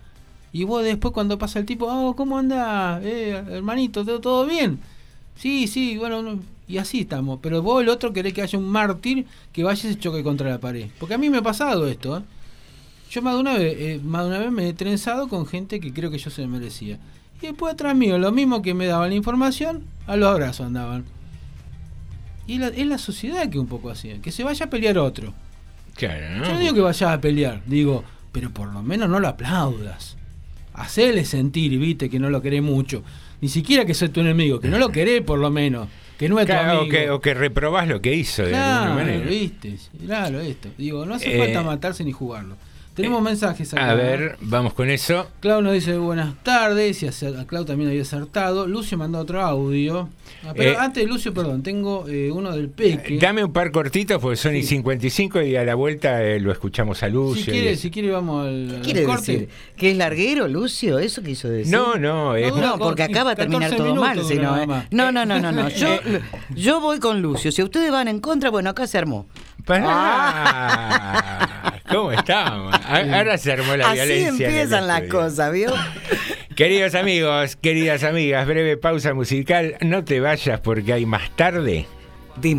Y vos después cuando pasa el tipo, oh, ¿cómo anda? Eh, hermanito, ¿todo, bien? Sí, sí, bueno, no- y así estamos. Pero vos el otro querés que haya un mártir que vaya y se choque contra la pared. Porque a mí me ha pasado esto, ¿eh? Yo más de una vez, eh, más de una vez me he trenzado con gente que creo que yo se merecía. Y después atrás mío, lo mismo que me daban la información, a los abrazos andaban. Y es la, es la sociedad que un poco hacía, que se vaya a pelear otro. Claro, ¿no? Yo no digo que vayas a pelear, digo, pero por lo menos no lo aplaudas. Hacele sentir, viste, que no lo querés mucho. Ni siquiera que soy tu enemigo, que no lo querés por lo menos. Que no es tu Claro, o, amigo. que, o que reprobás lo que hizo de alguna manera. viste, claro, esto. Digo, no hace Eh, falta matarse ni jugarlo. Tenemos mensajes acá. A ver, vamos con eso. Clau nos dice buenas tardes, y a Clau también había acertado. Lucio mandó otro audio. Ah, pero Eh, antes de Lucio, perdón, tengo eh, uno del Peque. Dame un par cortitos porque son y 55 y a la vuelta eh, lo escuchamos a Lucio. si quiere, si quiere vamos al, al quiere corte. decir? ¿Que es larguero, Lucio? ¿Eso quiso decir? No, no, es- No, porque acá va a terminar 14 todo mal, ¿eh? No, no, no, no, no. Yo, yo voy con Lucio. Si ustedes van en contra, bueno, acá se armó. Pará. ¿Cómo estamos? Ahora se armó la Así violencia. en el empiezan las cosas, ¿vio? Queridos amigos, queridas amigas, breve pausa musical. No te vayas porque hay más tarde. De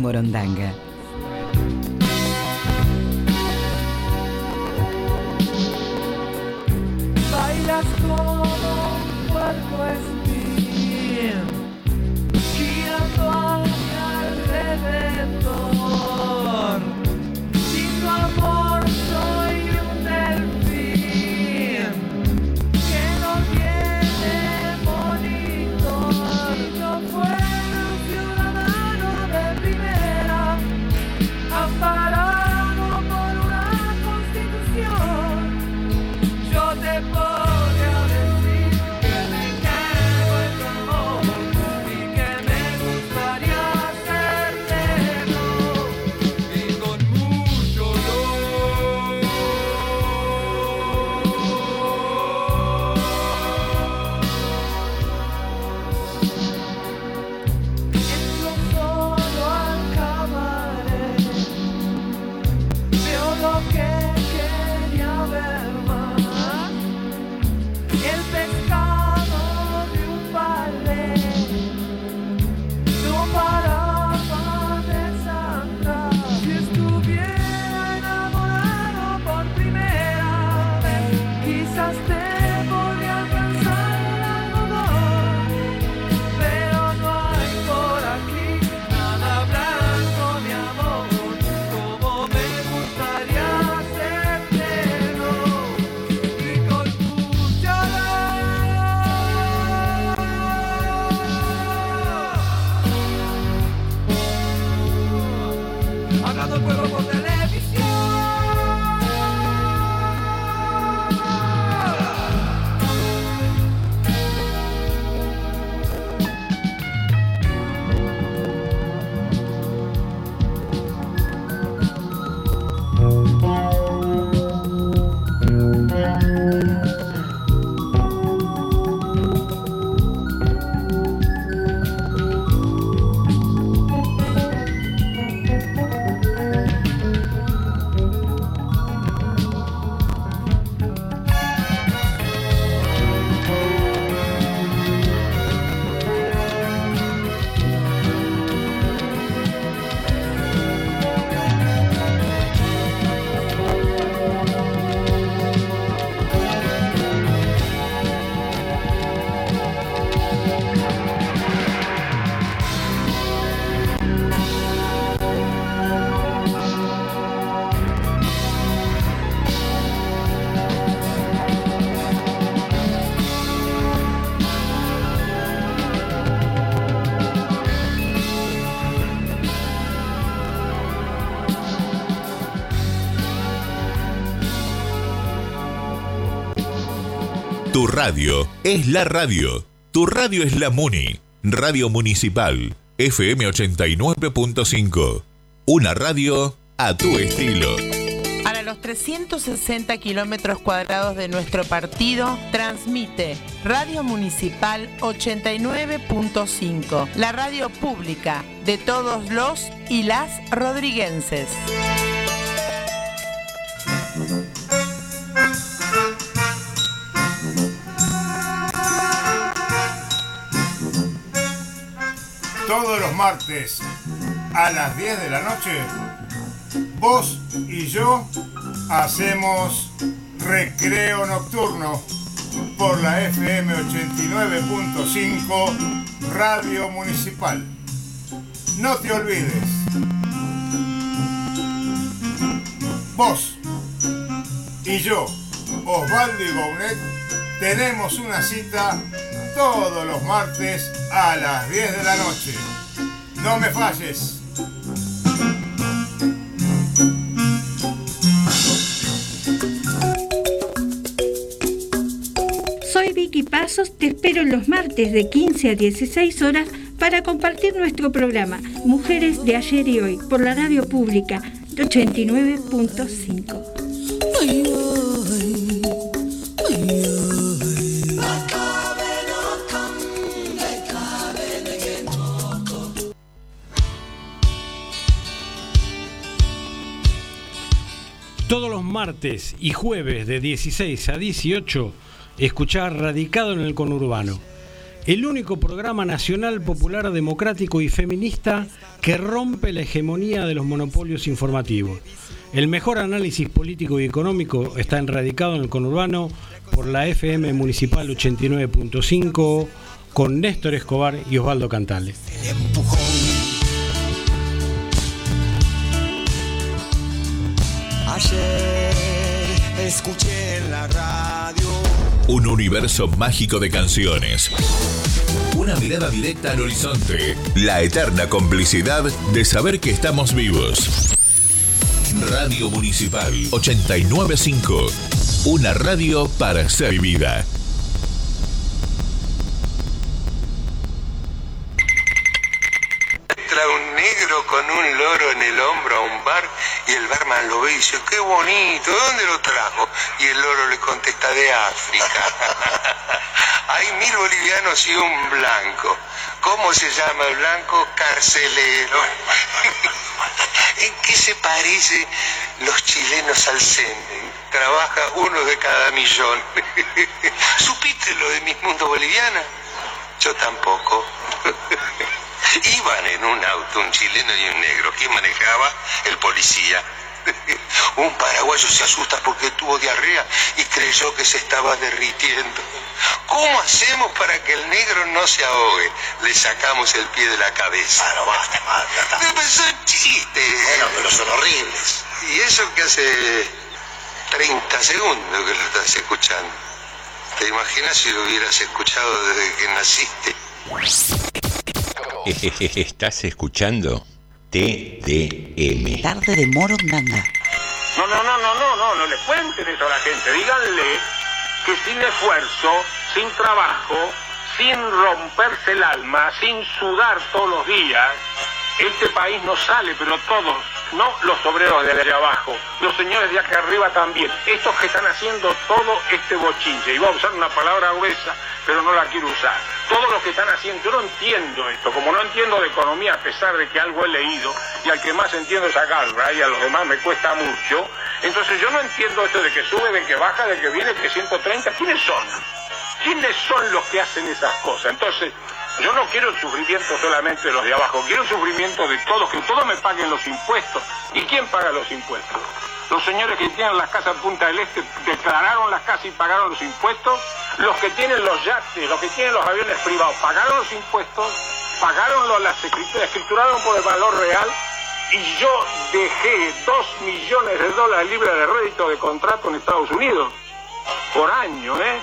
radio es la radio. Tu radio es la MUNI, Radio Municipal, FM 89.5. Una radio a tu estilo. Para los 360 kilómetros cuadrados de nuestro partido, transmite Radio Municipal 89.5, la radio pública de todos los y las rodriguenses. Todos los martes a las 10 de la noche, vos y yo hacemos recreo nocturno por la FM 89.5 Radio Municipal. No te olvides. Vos y yo, Osvaldo y Gounet, tenemos una cita todos los martes a las 10 de la noche. No me falles. Soy Vicky Pasos, te espero los martes de 15 a 16 horas para compartir nuestro programa Mujeres de ayer y hoy por la radio pública 89.5. Todos los martes y jueves de 16 a 18, escuchar Radicado en el Conurbano. El único programa nacional popular democrático y feminista que rompe la hegemonía de los monopolios informativos. El mejor análisis político y económico está en Radicado en el Conurbano por la FM Municipal 89.5 con Néstor Escobar y Osvaldo Cantales. Escuché la radio. Un universo mágico de canciones. Una mirada directa al horizonte. La eterna complicidad de saber que estamos vivos. Radio Municipal 895. Una radio para ser vivida. Negro con un loro en el hombro a un bar y el barman lo ve y dice, qué bonito, ¿de dónde lo trajo? Y el loro le contesta, de África. Hay mil bolivianos y un blanco. ¿Cómo se llama el blanco? Carcelero. ¿En qué se parece los chilenos al semen? Trabaja uno de cada millón. ¿Supiste lo de Miss Mundo Boliviana? Yo tampoco. Iban en un auto un chileno y un negro. ¿Quién manejaba? El policía. Un paraguayo se asusta porque tuvo diarrea y creyó que se estaba derritiendo. ¿Cómo hacemos para que el negro no se ahogue? Le sacamos el pie de la cabeza. Claro, basta, basta. Pero son chistes. Bueno, pero son horribles. Y eso que hace 30 segundos que lo estás escuchando. ¿Te imaginas si lo hubieras escuchado desde que naciste? Estás escuchando TDM. Tarde de Morondanga. No, no, no, no, no, no, no le cuenten eso a la gente. Díganle que sin esfuerzo, sin trabajo, sin romperse el alma, sin sudar todos los días, este país no sale, pero todos, no los obreros de allá abajo, los señores de acá arriba también, estos que están haciendo todo este bochinche, voy a usar una palabra gruesa, pero no la quiero usar, todos los que están haciendo, yo no entiendo esto, como no entiendo de economía a pesar de que algo he leído, y al que más entiendo es a y a los demás me cuesta mucho, entonces yo no entiendo esto de que sube, de que baja, de que viene, que 130, ¿quiénes son? ¿Quiénes son los que hacen esas cosas? Entonces, yo no quiero el sufrimiento solamente de los de abajo, quiero el sufrimiento de todos, que todos me paguen los impuestos. ¿Y quién paga los impuestos? Los señores que tienen las casas en Punta del Este declararon las casas y pagaron los impuestos. Los que tienen los yates, los que tienen los aviones privados, pagaron los impuestos, pagaron las escrituras, escrituraron por el valor real. Y yo dejé dos millones de dólares libres de rédito de contrato en Estados Unidos por año, ¿eh?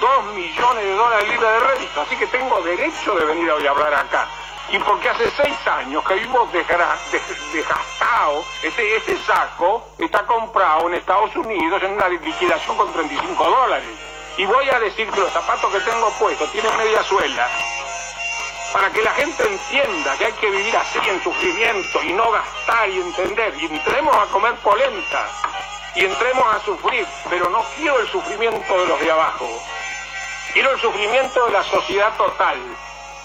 Dos millones de dólares libres de rédito, así que tengo derecho de venir hoy a hablar acá. Y porque hace seis años que des- desgastado, este, este saco está comprado en Estados Unidos en una liquidación con 35 dólares. Y voy a decir que los zapatos que tengo puestos tienen media suela. para que la gente entienda que hay que vivir así en sufrimiento y no gastar y entender. Y entremos a comer polenta y entremos a sufrir, pero no quiero el sufrimiento de los de abajo. Quiero el sufrimiento de la sociedad total.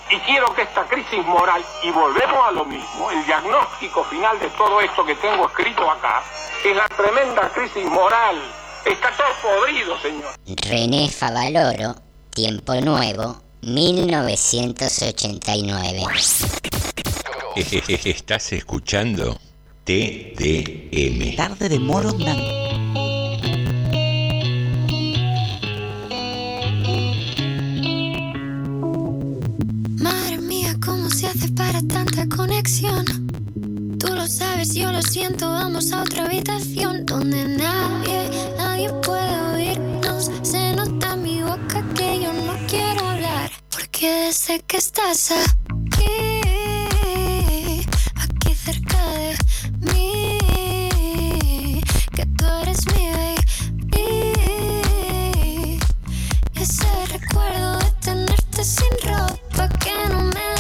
Y quiero que esta crisis moral, y volvemos a lo mismo, el diagnóstico final de todo esto que tengo escrito acá, es la tremenda crisis moral. Está todo podrido, señor. René Favaloro, Tiempo Nuevo, 1989. Estás escuchando TDM. Tarde de Morondanga. Se hace para tanta conexión? Tú lo sabes, yo lo siento, vamos a otra habitación donde nadie, nadie puede oírnos. Se nota en mi boca que yo no quiero hablar, porque sé que estás aquí, aquí cerca de mí, que tú eres mi baby. Ese recuerdo de tenerte sin ropa que no me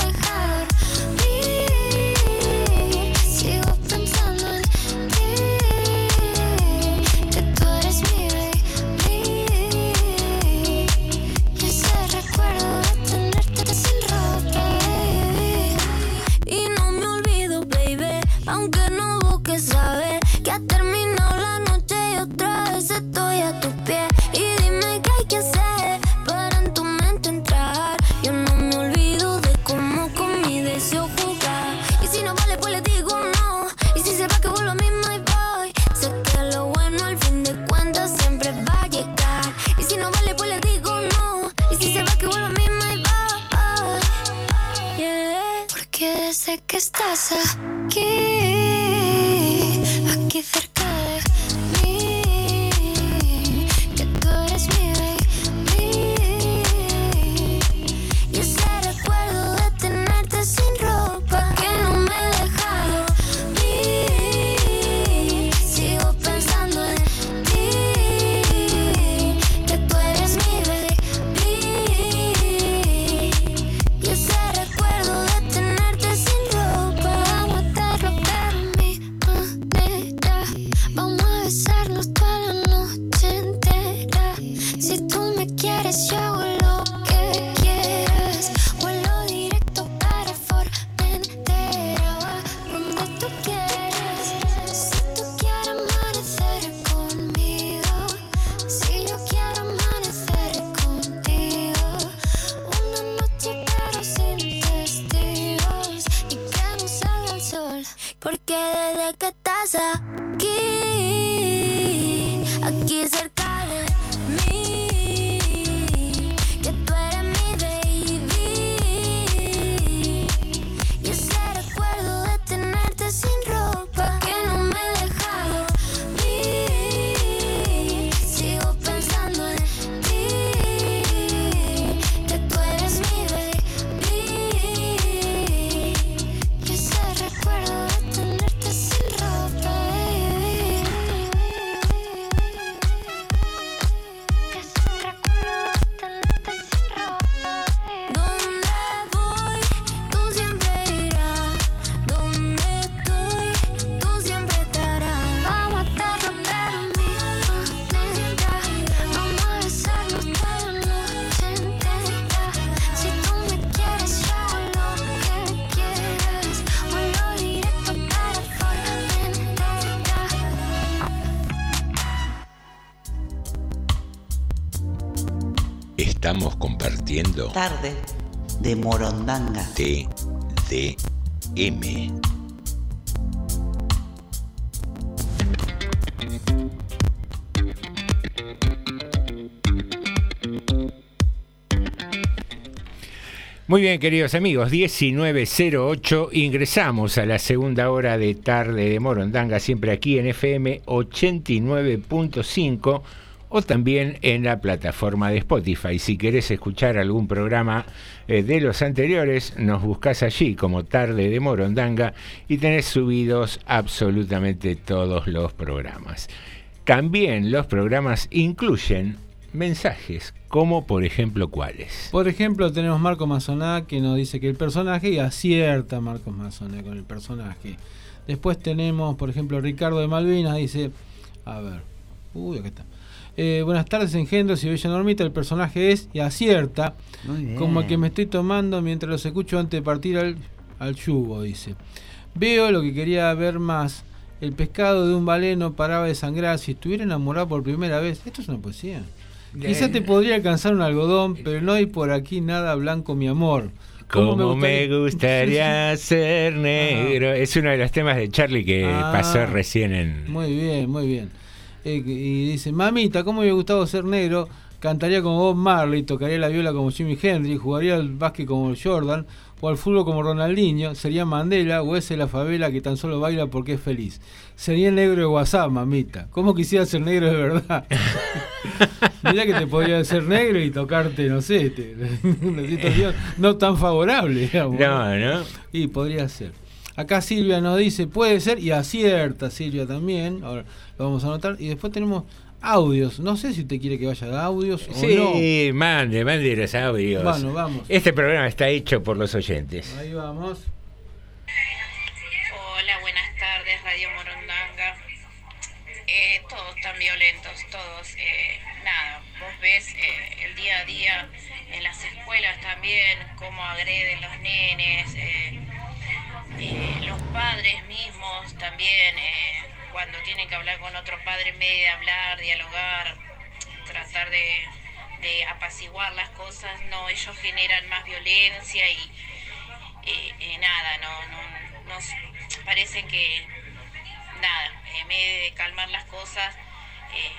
que TDM. Muy bien, queridos amigos, 1908, ingresamos a la segunda hora de tarde de Morondanga, siempre aquí en FM 89.5 o también en la plataforma de Spotify. Si querés escuchar algún programa eh, de los anteriores, nos buscas allí como Tarde de Morondanga y tenés subidos absolutamente todos los programas. También los programas incluyen mensajes, como por ejemplo cuáles. Por ejemplo, tenemos Marco Mazoná que nos dice que el personaje y acierta Marcos Mazoná con el personaje. Después tenemos, por ejemplo, Ricardo de Malvinas dice, a ver, uy, acá está. Eh, buenas tardes, engendros y bella normita. El personaje es y acierta, como que me estoy tomando mientras los escucho antes de partir al, al yugo, dice. Veo lo que quería ver más. El pescado de un baleno paraba de sangrar. Si estuviera enamorado por primera vez, esto es una poesía. Quizás te podría alcanzar un algodón, pero no hay por aquí nada blanco, mi amor. ¿Cómo Como me gustaría- gustaría ser negro. Es uno de los temas de Charlie que Ah. pasó recién en. Muy bien, muy bien. Eh, y dice, mamita, ¿cómo me hubiera gustado ser negro? Cantaría como Bob Marley, tocaría la viola como Jimi Hendrix, jugaría al básquet como Jordan, o al fútbol como Ronaldinho, sería Mandela o ese de la favela que tan solo baila porque es feliz. Sería el negro de WhatsApp, mamita. ¿Cómo quisiera ser negro de verdad? Mirá que te podría ser negro y tocarte, no sé, te- una situación no tan favorable, digamos. No, ¿no? Y podría ser. Acá Silvia nos dice, puede ser, y acierta Silvia también. Ahora lo vamos a anotar. Y después tenemos audios. No sé si usted quiere que vaya a audios o no. Sí, mande, mande los audios. Bueno, vamos. Este programa está hecho por los oyentes. Ahí vamos. Hola, buenas tardes, Radio Morondanga. Eh, todos tan violentos, todos. eh, nada, vos ves eh, el día a día en las escuelas también, cómo agreden los nenes, eh, eh, los padres mismos también, eh, cuando tienen que hablar con otro padre, en vez de hablar, dialogar, tratar de, apaciguar las cosas, no, ellos generan más violencia y eh, eh, nada, no, no, no s- parecen que nada, en vez de calmar las cosas, eh,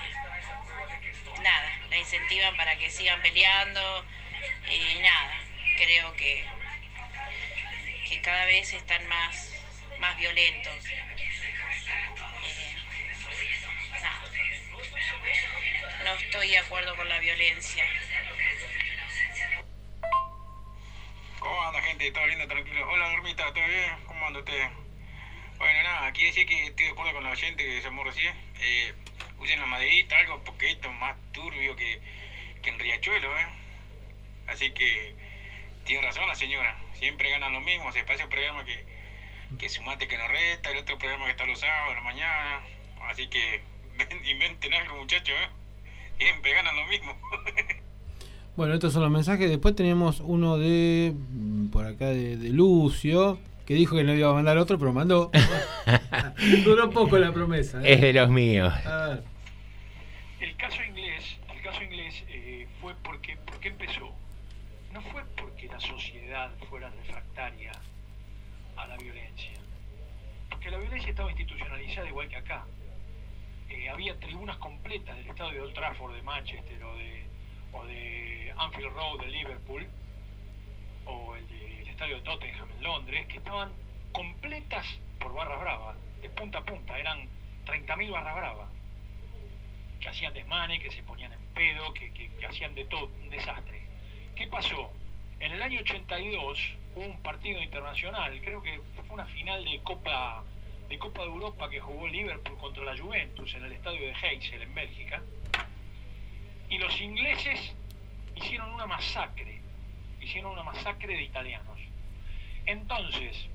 nada, la incentivan para que sigan peleando y nada, creo que, que cada vez están más, más violentos. Eh. No estoy de acuerdo con la violencia. ¿Cómo anda gente? ¿Todo lindo, tranquilo? Hola, Normita, ¿todo bien? ¿Cómo anda usted? Bueno, nada, quiere decir que estoy de acuerdo con la gente que se llamó recién. Eh, usen la maderita, algo, porque esto es más turbio que, que en Riachuelo, ¿eh? Así que tiene razón la señora. Siempre ganan lo mismo. Se pasa un programa que, que sumate que no resta, el otro programa que está los sábados, a la mañana. Así que inventen algo, muchachos, ¿eh? Siempre ganan lo mismo. Bueno, estos son los mensajes. Después tenemos uno de mm, por acá de, de Lucio, que dijo que no iba a mandar otro, pero mandó. Duró poco la promesa. ¿eh? Es de los míos. A ver. El caso inglés, el caso inglés eh, fue porque, ¿por qué empezó? No fue porque la sociedad fuera refractaria a la violencia, porque la violencia estaba institucionalizada igual que acá. Eh, había tribunas completas del estadio de Old Trafford de Manchester o de, Anfield Road de Liverpool o el del estadio de Tottenham en Londres que estaban completas por barras bravas, de punta a punta, eran 30.000 barras bravas que hacían desmanes, que se ponían en pedo, que hacían de todo, un desastre. ¿Qué pasó? En el año 82 hubo un partido internacional, creo que fue una final de Copa de Copa de Europa que jugó Liverpool contra la Juventus en el estadio de Heysel en Bélgica. Y los ingleses hicieron una masacre, hicieron una masacre de italianos. Entonces,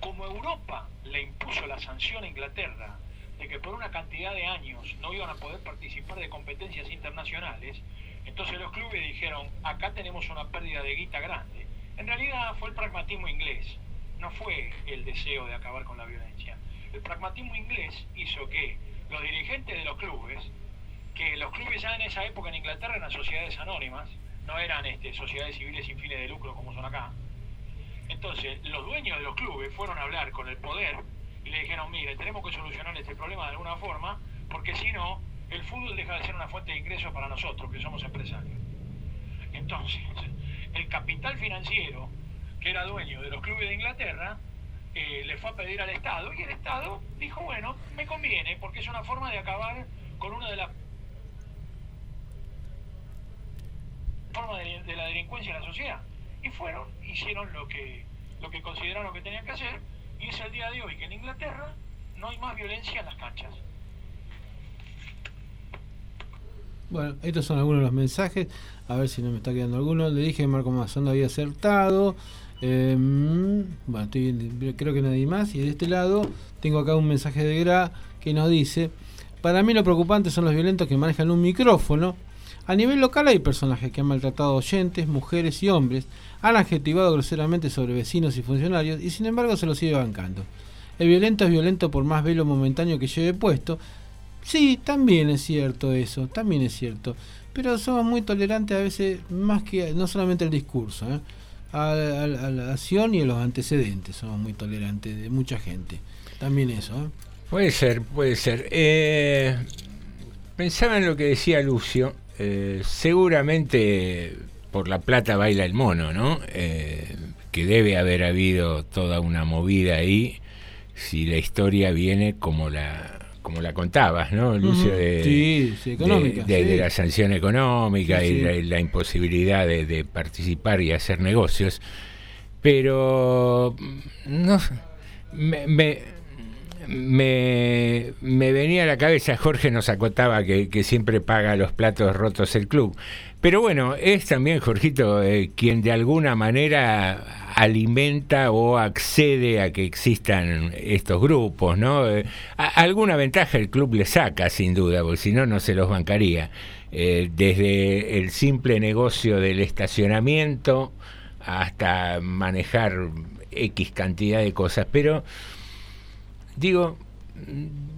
como Europa le impuso la sanción a Inglaterra de que por una cantidad de años no iban a poder participar de competencias internacionales, entonces los clubes dijeron, acá tenemos una pérdida de guita grande. En realidad fue el pragmatismo inglés, no fue el deseo de acabar con la violencia. El pragmatismo inglés hizo que los dirigentes de los clubes, que los clubes ya en esa época en Inglaterra eran sociedades anónimas, no eran este, sociedades civiles sin fines de lucro como son acá, entonces, los dueños de los clubes fueron a hablar con el poder y le dijeron, mire, tenemos que solucionar este problema de alguna forma, porque si no, el fútbol deja de ser una fuente de ingresos para nosotros, que somos empresarios. Entonces, el capital financiero, que era dueño de los clubes de Inglaterra, eh, le fue a pedir al Estado, y el Estado dijo, bueno, me conviene, porque es una forma de acabar con una de las formas de, la delincuencia en la sociedad. Y fueron, hicieron lo que, lo que consideraron que tenían que hacer, y es el día de hoy que en Inglaterra no hay más violencia en las canchas. Bueno, estos son algunos de los mensajes. A ver si no me está quedando alguno. Le dije que Marco Mazón había acertado. Eh, bueno, estoy, creo que nadie más. Y de este lado tengo acá un mensaje de Gra que nos dice: Para mí lo preocupante son los violentos que manejan un micrófono. A nivel local hay personajes que han maltratado oyentes, mujeres y hombres, han adjetivado groseramente sobre vecinos y funcionarios y sin embargo se los sigue bancando. El violento es violento por más velo momentáneo que lleve puesto. Sí, también es cierto eso, también es cierto. Pero somos muy tolerantes a veces más que no solamente el discurso, ¿eh? a la acción y a los antecedentes. Somos muy tolerantes de mucha gente. También eso. ¿eh? Puede ser, puede ser. Eh, pensaba en lo que decía Lucio. eh, seguramente por la plata baila el mono, ¿no? Eh, que debe haber habido toda una movida ahí si la historia viene como la como la contabas, ¿no, Lucio? De, Sí, sí, económica, de, de- de sí. la sanción económica y la, la imposibilidad de, participar y hacer negocios. Pero no sé, me, me, me, me venía a la cabeza, Jorge nos acotaba que, que siempre paga los platos rotos el club. Pero bueno, es también Jorgito eh, quien de alguna manera alimenta o accede a que existan estos grupos, ¿no? Eh, alguna ventaja el club le saca, sin duda, porque si no, no se los bancaría. Eh, desde el simple negocio del estacionamiento hasta manejar X cantidad de cosas. Pero, digo,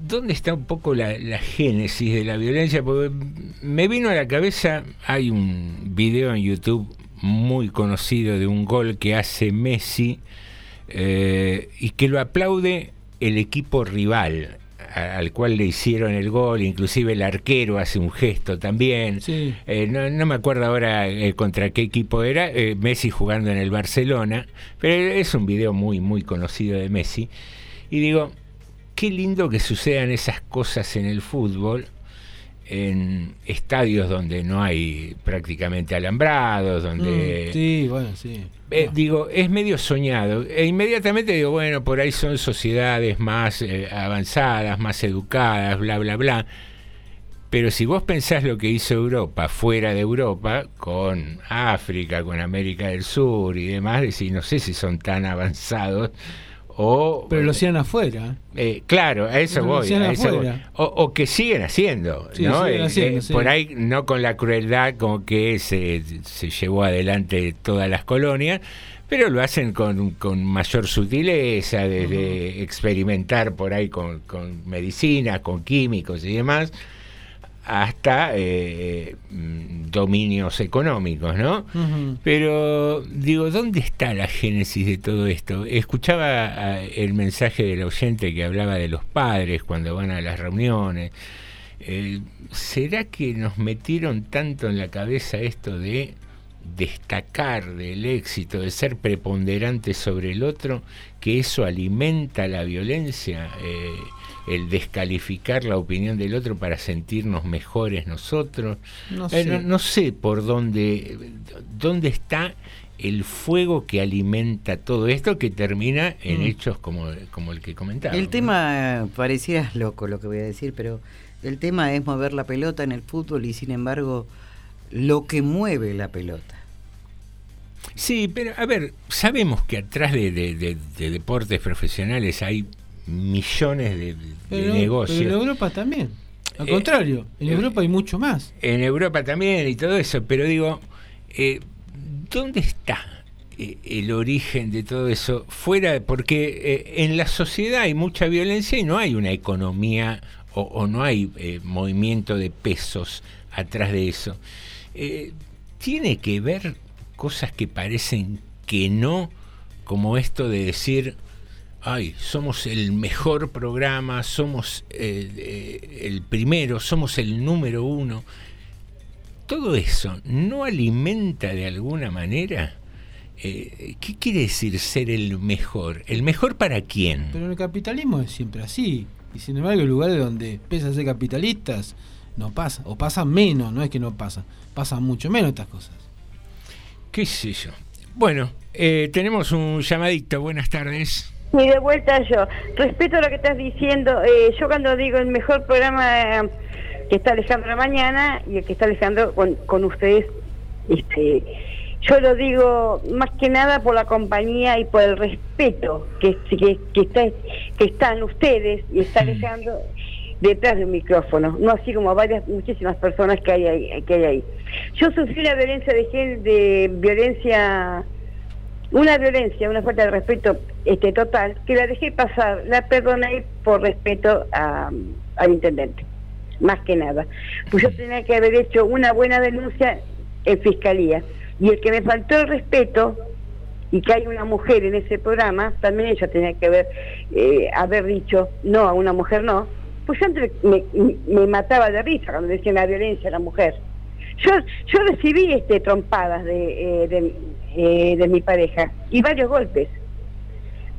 ¿dónde está un poco la, la génesis de la violencia? Porque me vino a la cabeza, hay un video en YouTube muy conocido de un gol que hace Messi eh, y que lo aplaude el equipo rival a- al cual le hicieron el gol, inclusive el arquero hace un gesto también. Eh, no, no me acuerdo ahora eh, contra qué equipo era, Messi jugando en el Barcelona, pero es un video muy, muy conocido de Messi. Y digo, qué lindo que sucedan esas cosas en el fútbol, en estadios donde no hay prácticamente alambrados, donde... Mm, sí, bueno, sí. Eh, digo, es medio soñado. E inmediatamente digo, bueno, por ahí son sociedades más eh, avanzadas, más educadas, bla, bla, bla. Pero si vos pensás lo que hizo Europa fuera de Europa, con África, con América del Sur y demás, decís, no sé si son tan avanzados o... Pero lo hacían afuera. Eh, claro, a eso voy. a eso voy. O, o que siguen haciendo, Sí, ¿no? siguen Eh, haciendo, eh, sí. Por ahí no con la crueldad con que se, se llevó adelante todas las colonias, pero lo hacen con, con mayor sutileza, desde experimentar por ahí con, con medicina, con químicos y demás, hasta eh, dominios económicos, ¿no? Pero digo, ¿dónde está la génesis de todo esto? Escuchaba el mensaje del oyente que hablaba de los padres cuando van a las reuniones. Eh, ¿Será que nos metieron tanto en la cabeza esto de destacar del éxito, de ser preponderante sobre el otro, que eso alimenta la violencia? Eh, el descalificar la opinión del otro para sentirnos mejores nosotros. No Eh, sé. no, no sé por dónde, dónde está el fuego que alimenta todo esto que termina en Mm. hechos como, como el que comentaba. El tema, pareciera loco lo que voy a decir, pero el tema es mover la pelota en el fútbol y sin embargo lo que mueve la pelota. Sí, pero a ver, sabemos que atrás de, de- de- de deportes profesionales hay millones de, negocios. pero en Europa también. Al Eh, contrario, en eh, Europa hay mucho más. En Europa también y todo eso, pero digo, eh, ¿dónde está eh, el origen de todo eso? Fuera, porque en la sociedad hay mucha violencia y no hay una economía o, o no hay movimiento de pesos atrás de eso. Tiene que ver cosas que parecen que no, como esto de decir, ay, somos el mejor programa, somos eh, el primero, somos el número uno. Todo eso no alimenta de alguna manera. Eh, ¿Qué quiere decir ser el mejor? ¿El mejor para quién? Pero el capitalismo es siempre así. Y sin embargo, lugares donde, pese a ser capitalistas, no pasa. O pasa menos, no es que no pasa. Pasa mucho menos estas cosas. ¿Qué sé yo? Bueno, eh, tenemos un llamadito. Buenas tardes. Y de vuelta yo. Respeto lo que estás diciendo. eh, yo cuando digo el mejor programa eh, que está Alejandro mañana y el que está Alejandro con, con ustedes. Este, yo lo digo más que nada por la compañía y por el respeto que, que, que, está, que están ustedes y está Alejandro detrás de un micrófono, no así como varias, muchísimas personas que hay ahí. Que hay ahí. Yo sufrí la violencia de género, de violencia, una violencia, una falta de respeto este total, que la dejé pasar, la perdoné por respeto a, al intendente, más que nada. Pues yo tenía que haber hecho una buena denuncia en fiscalía. Y el que me faltó el respeto y que hay una mujer en ese programa, también ella tenía que haber, eh, haber dicho no a una mujer no, pues yo antes me, me mataba de risa cuando decían la violencia a la mujer. Yo, yo recibí este trompadas de, eh, eh, de mi pareja y varios golpes.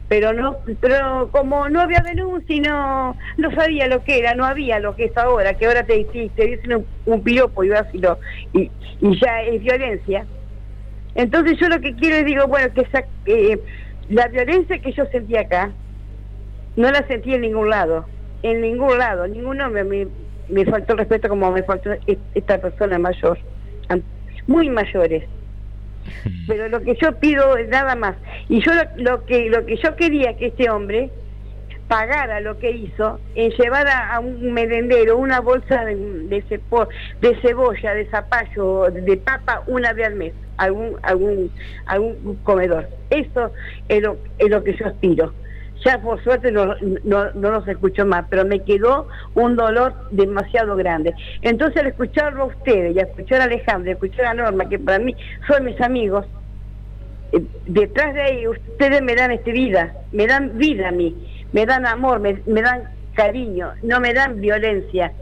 Pero no pero como no había denuncia y no no sabía lo que era no había lo que es ahora que ahora te te dicen un, un piropo y vas y, lo, y, y ya es violencia. Entonces yo lo que quiero es digo bueno que esa, eh, la violencia que yo sentí acá no la sentí en ningún lado en ningún lado ningún hombre me, me faltó el respeto como me faltó e- esta persona mayor muy mayores pero lo que yo pido es nada más y yo lo, lo que lo que yo quería que este hombre pagara lo que hizo en llevar a, a un merendero una bolsa de, de, cepo- de cebolla, de zapallo, de papa una vez al mes, algún algún algún comedor. Eso es lo, es lo que yo aspiro. Ya por suerte no, no, no los escucho más, pero me quedó un dolor demasiado grande. Entonces al escucharlo a ustedes y a escuchar a Alejandro y a escuchar a Norma, que para mí son mis amigos, eh, detrás de ahí ustedes me dan este vida, me dan vida a mí, me dan amor, me, me dan cariño, no me dan violencia.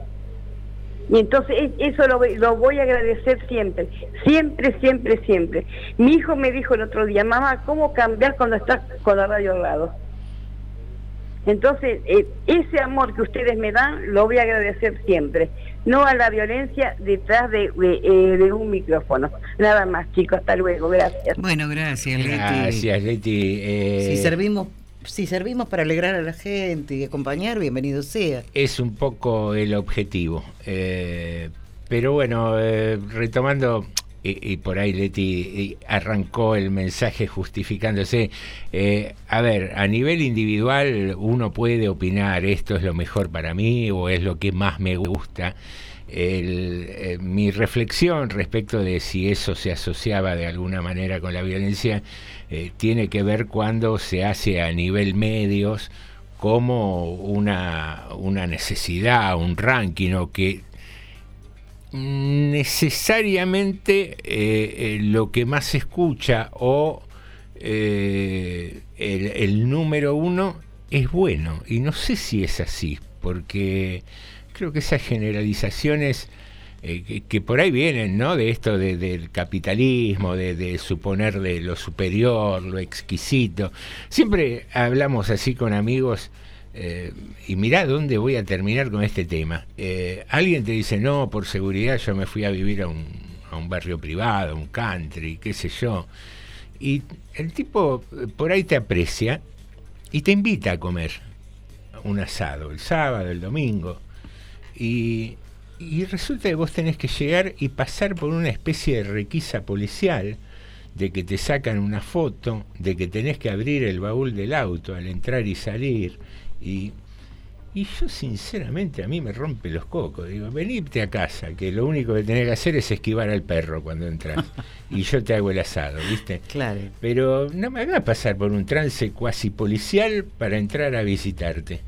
Y entonces e- eso lo, lo voy a agradecer siempre, siempre, siempre, siempre. Mi hijo me dijo el otro día, mamá, ¿cómo cambiar cuando estás con la radio al lado? Entonces, eh, ese amor que ustedes me dan, lo voy a agradecer siempre. No a la violencia detrás de, de, eh, de un micrófono. Nada más, chicos. Hasta luego. Gracias. Bueno, gracias, Leti. Gracias, Leti. Eh, Si servimos, si servimos para alegrar a la gente y acompañar, bienvenido sea. es un poco el objetivo. Eh, pero bueno, eh, retomando, y, por ahí Leti arrancó el mensaje justificándose. eh, a ver, a nivel individual uno puede opinar, esto es lo mejor para mí o es lo que más me gusta. El, eh, mi reflexión respecto de si eso se asociaba de alguna manera con la violencia eh, tiene que ver cuando se hace a nivel medios como una, una necesidad, un ranking o que necesariamente eh, eh, lo que más se escucha o eh, el, número uno es bueno. Y no sé si es así, porque creo que esas generalizaciones que, por ahí vienen, ¿no? De esto de- del capitalismo, de, de suponer lo superior, lo exquisito. Siempre hablamos así con amigos. Eh, y mirá dónde voy a terminar con este tema. Eh, alguien te dice, no, por seguridad yo me fui a vivir a un, a un barrio privado, un country, qué sé yo. Y el tipo eh, por ahí te aprecia y te invita a comer un asado, el sábado, el domingo. Y resulta que vos tenés que llegar y pasar por una especie de requisa policial, de que te sacan una foto, de que tenés que abrir el baúl del auto al entrar y salir. Y, y yo sinceramente a mí me rompe los cocos. Digo, venite a casa, que lo único que tenés que hacer es esquivar al perro cuando entras. y yo te hago el asado, ¿viste? Claro. Pero no me hagas pasar por un trance cuasi policial para entrar a visitarte.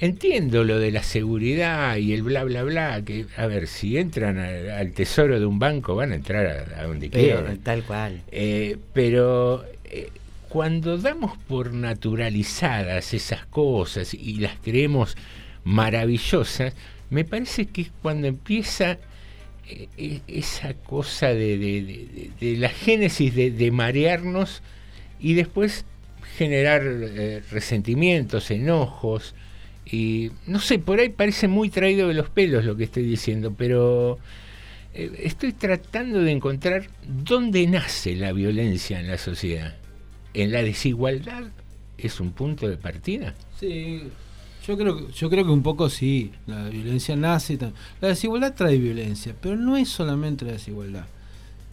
Entiendo lo de la seguridad y el bla bla bla, que a ver, si entran al, al tesoro de un banco van a entrar a, a donde Pero, quieran. tal cual. Eh, pero eh, cuando damos por naturalizadas esas cosas y las creemos maravillosas, me parece que es cuando empieza eh, eh, esa cosa de, la génesis de, marearnos y después generar eh, resentimientos, enojos. Y no sé, por ahí parece muy traído de los pelos lo que estoy diciendo, pero estoy tratando de encontrar dónde nace la violencia en la sociedad. ¿En la desigualdad es un punto de partida? Sí, Yo creo, que- yo creo que un poco sí, la violencia nace. La desigualdad trae violencia, pero no es solamente la desigualdad.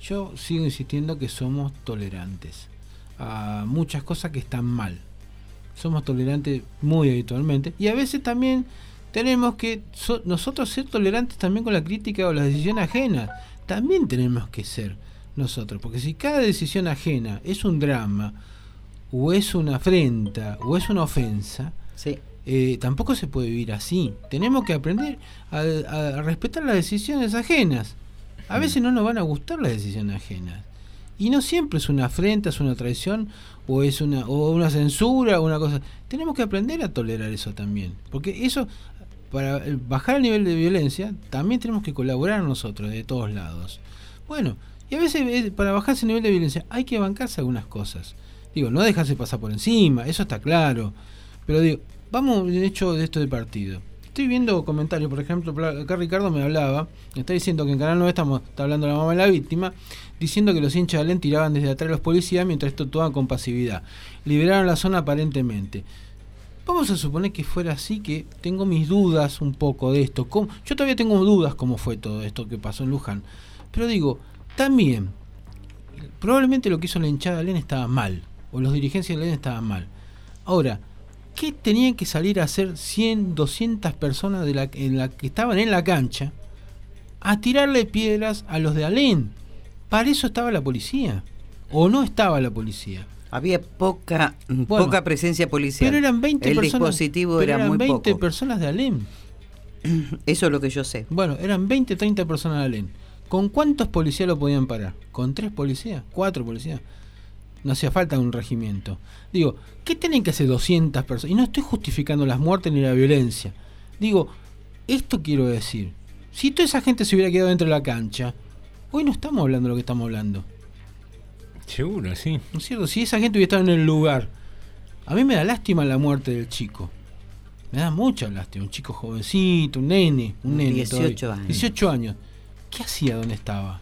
Yo sigo insistiendo que somos tolerantes a muchas cosas que están mal. Somos tolerantes muy habitualmente y a veces también tenemos que so- nosotros ser tolerantes también con la crítica o la decisión ajena. También tenemos que ser nosotros, porque si cada decisión ajena es un drama o es una afrenta o es una ofensa, eh, tampoco se puede vivir así. Tenemos que aprender a, a respetar las decisiones ajenas. A veces no nos van a gustar las decisiones ajenas. Y no siempre es una afrenta, es una traición o es una, o una censura o una cosa. Tenemos que aprender a tolerar eso también. Porque eso, para bajar el nivel de violencia, también tenemos que colaborar nosotros de todos lados. Bueno, y a veces eh, para bajar ese nivel de violencia hay que bancarse algunas cosas. Digo, no dejarse pasar por encima, eso está claro. Pero digo, vamos de hecho de esto de partido. Estoy viendo comentarios, por ejemplo, acá Ricardo me hablaba, me está diciendo que en Canal 9 estamos, está hablando la mamá de la víctima, diciendo que los hinchas de Alén tiraban desde atrás a los policías mientras esto actuaban con pasividad. Liberaron la zona aparentemente. Vamos a suponer que fuera así, que tengo mis dudas un poco de esto. ¿Cómo? Yo todavía tengo dudas cómo fue todo esto que pasó en Luján. Pero digo, también, probablemente lo que hizo la hinchada de Alén estaba mal, o los dirigentes de Alén estaban mal. Ahora, ¿qué tenían que salir a hacer 100, 200 personas de la, en la que estaban en la cancha a tirarle piedras a los de Alén? Para eso estaba la policía. ¿O no estaba la policía? Había poca, Bueno, poca presencia policial. Pero eran 20 El personas. dispositivo pero era eran muy 20 poco. personas de Alem. Eso es lo que yo sé. Bueno, eran 20, 30 personas de Alem. ¿Con cuántos policías lo podían parar? ¿Con tres policías? ¿Cuatro policías? No hacía falta un regimiento. Digo, ¿qué tienen que hacer 200 personas? Y no estoy justificando las muertes ni la violencia. Digo, esto quiero decir. Si toda esa gente se hubiera quedado dentro de la cancha, hoy no estamos hablando de lo que estamos hablando. Seguro, sí. ¿No es cierto? Si esa gente hubiera estado en el lugar. A mí me da lástima la muerte del chico. Me da mucha lástima. Un chico jovencito, un nene. Un nene 18 todavía. años. 18 años. ¿Qué hacía donde estaba?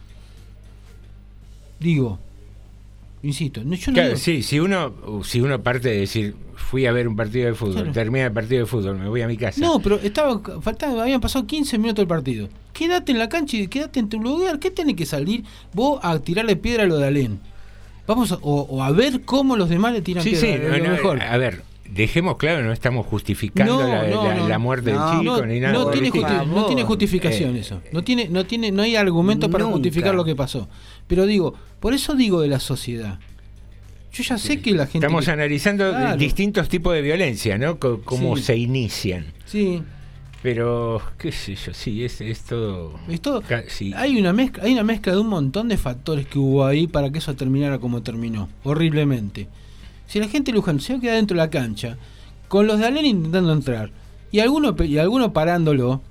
Digo, insisto, no, yo no Claro, digo- sí, si uno, si uno parte de decir, fui a ver un partido de fútbol, Claro. termina el partido de fútbol, me voy a mi casa. No, pero estaba faltaba, habían pasado 15 minutos del partido. Quédate en la cancha y quédate en tu lugar. ¿Qué tenés que salir vos a tirarle piedra a lo de Alén? Vamos a, o, o a ver cómo los demás le tiran Sí, sí, piedra. no, no, mejor. a ver, dejemos claro, no estamos justificando No, la, no, la- no. la muerte del chico ni nada. no tiene, estilo. justi- no tiene justificación Eh, eso. No tiene, no tiene, no hay argumento para justificar lo que pasó. Pero digo, por eso digo de la sociedad. Yo ya sé que la gente. Estamos que- analizando Claro. distintos tipos de violencia, ¿no? Co- cómo Sí. se inician. Sí. Pero, qué sé yo, sí, es, es todo... Es todo- ca- sí. Hay una mezcla, hay una mezcla de un montón de factores que hubo ahí para que eso terminara como terminó, horriblemente. Si la gente de Luján se queda dentro de la cancha, con los de Alén intentando entrar, y alguno y alguno parándolo,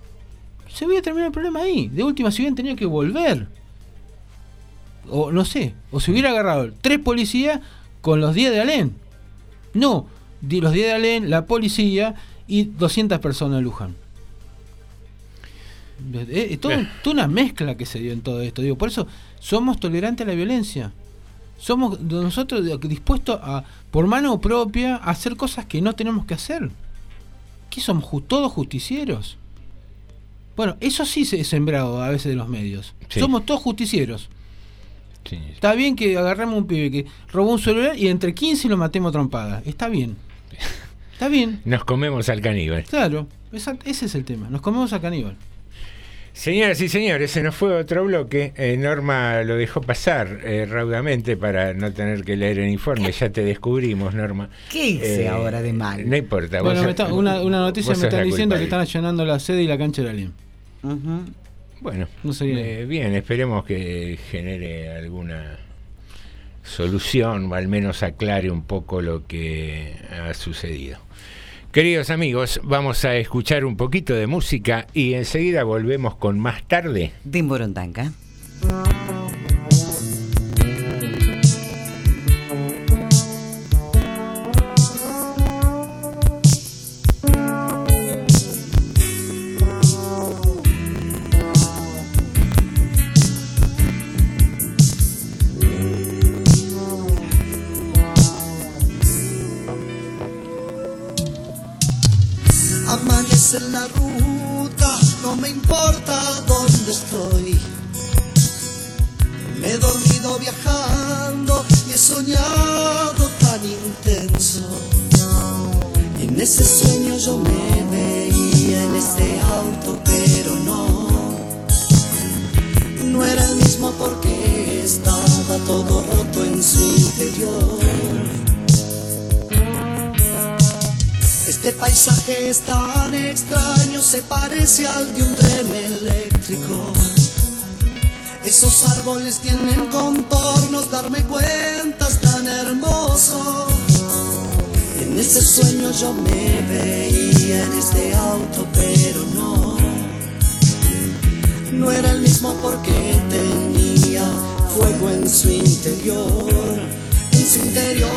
se hubiera terminado el problema ahí. De última se hubieran tenido que volver. O no sé, o se hubiera agarrado tres policías con los 10 de Alén. No, di- los 10 de Alén, la policía y 200 personas de Luján. Eh, Es toda una mezcla que se dio en todo esto. Digo, por eso somos tolerantes a la violencia. Somos nosotros dispuestos a, por mano propia, a hacer cosas que no tenemos que hacer. ¿Qué somos? ¿Todos justicieros? Bueno, eso sí se es sembrado a veces de los medios. Sí. Somos todos justicieros. Sí. Está bien que agarramos un pibe que robó un celular y entre 15 lo matemos a trompada. Está bien. Está bien. Nos comemos al caníbal. Claro. ese es el tema. Nos comemos a caníbal. Señoras y señores, se nos fue otro bloque. Eh, Norma lo dejó pasar eh, raudamente para no tener que leer el informe. Ya te descubrimos, Norma. ¿Qué hice Eh, ahora de mal? No importa. Bueno, vos está- una, una noticia me están la diciendo que están allanando la sede y la cancha de Alien. Bueno, No sería- eh, bien, esperemos que genere alguna solución o al menos aclare un poco lo que ha sucedido. Queridos amigos, vamos a escuchar un poquito de música y enseguida volvemos con más tarde. Soñado tan intenso. En ese sueño yo me veía en ese auto, pero no. No era el mismo porque estaba todo roto en su interior. Este paisaje es tan extraño, se parece al de un tren eléctrico. Esos árboles tienen contornos, darme cuenta es tan hermoso. En ese sueño yo me veía en este auto, pero no. No era el mismo porque tenía fuego en su interior, en su interior.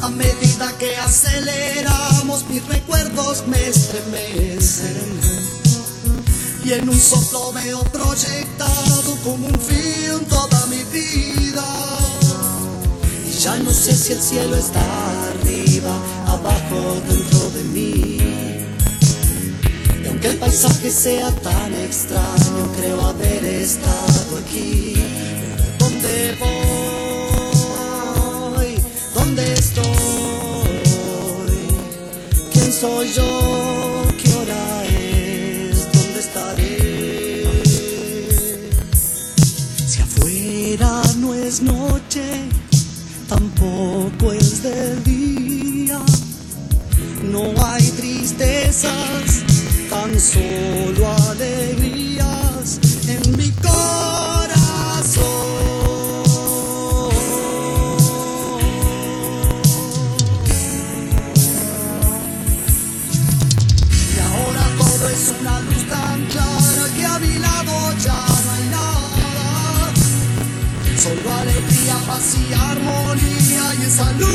A medida que aceleramos, mis recuerdos me estremecen. Y en un soplo veo proyectado como un film toda mi vida. Y ya no sé si el cielo está arriba, abajo, dentro de mí. Y aunque el paisaje sea tan extraño, creo haber estado aquí. ¿Dónde voy? ¿Dónde estoy? ¿Quién soy yo? Noche, tampoco es de día. No hay tristezas, tan solo alegrías en mi Y armonía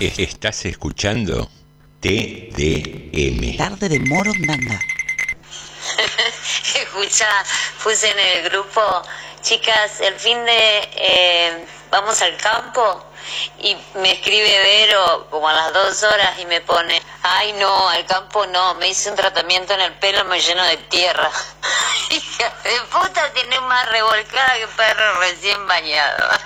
Estás escuchando TDM. Tarde de Morondanga. Escucha, puse en el grupo, chicas, el fin de eh, vamos al campo y me escribe Vero como a las dos horas y me pone, ay no, al campo no, me hice un tratamiento en el pelo, me lleno de tierra. Hija de puta, tiene más revolcada que perro recién bañado.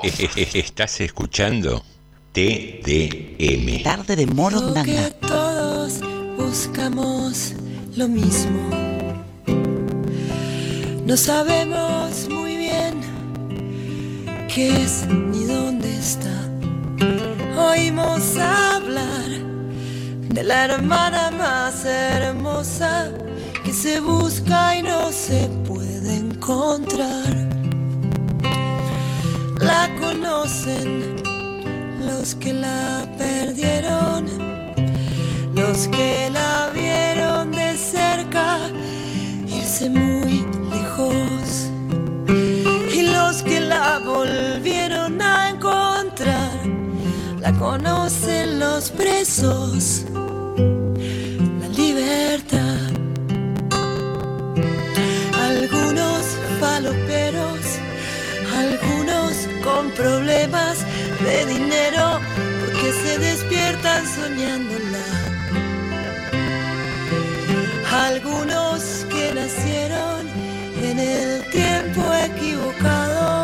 Estás escuchando TDM. Tarde de Morondanga. Todos buscamos lo mismo. No sabemos muy bien qué es ni dónde está. Oímos hablar de la hermana más hermosa que se busca y no se puede encontrar la conocen, los que la perdieron, los que la vieron de cerca, irse muy lejos, y los que la volvieron a encontrar, la conocen los presos, la libertad. Algunos faloperos algunos con problemas de dinero porque se despiertan soñándola. Algunos que nacieron en el tiempo equivocado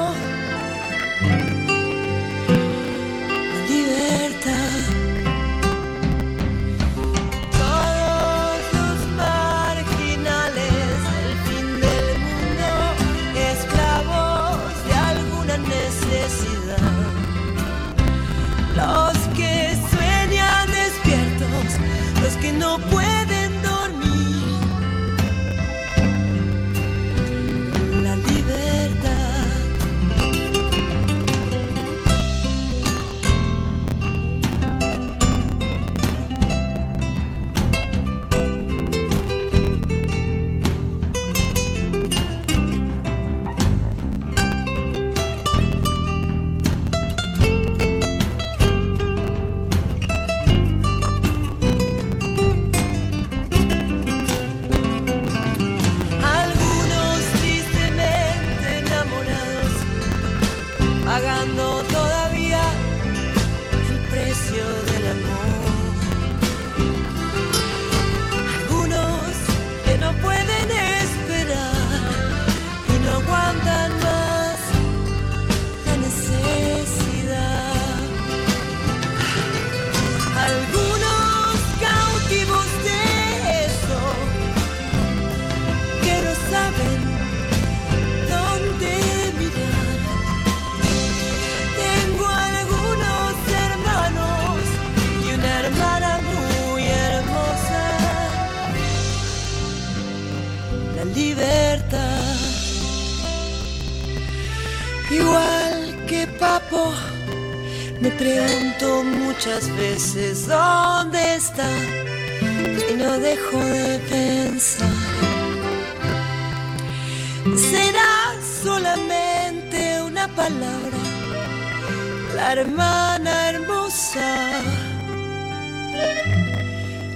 hermana hermosa,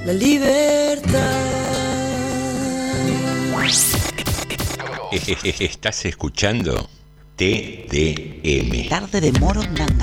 la libertad. Estás escuchando TDM. Tarde de Morondanga.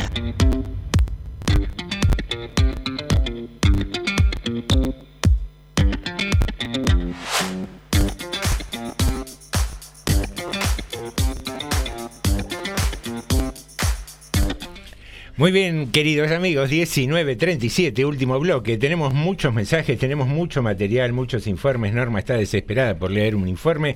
Muy bien, queridos amigos, 19.37, último bloque. Tenemos muchos mensajes, tenemos mucho material, muchos informes. Norma está desesperada por leer un informe.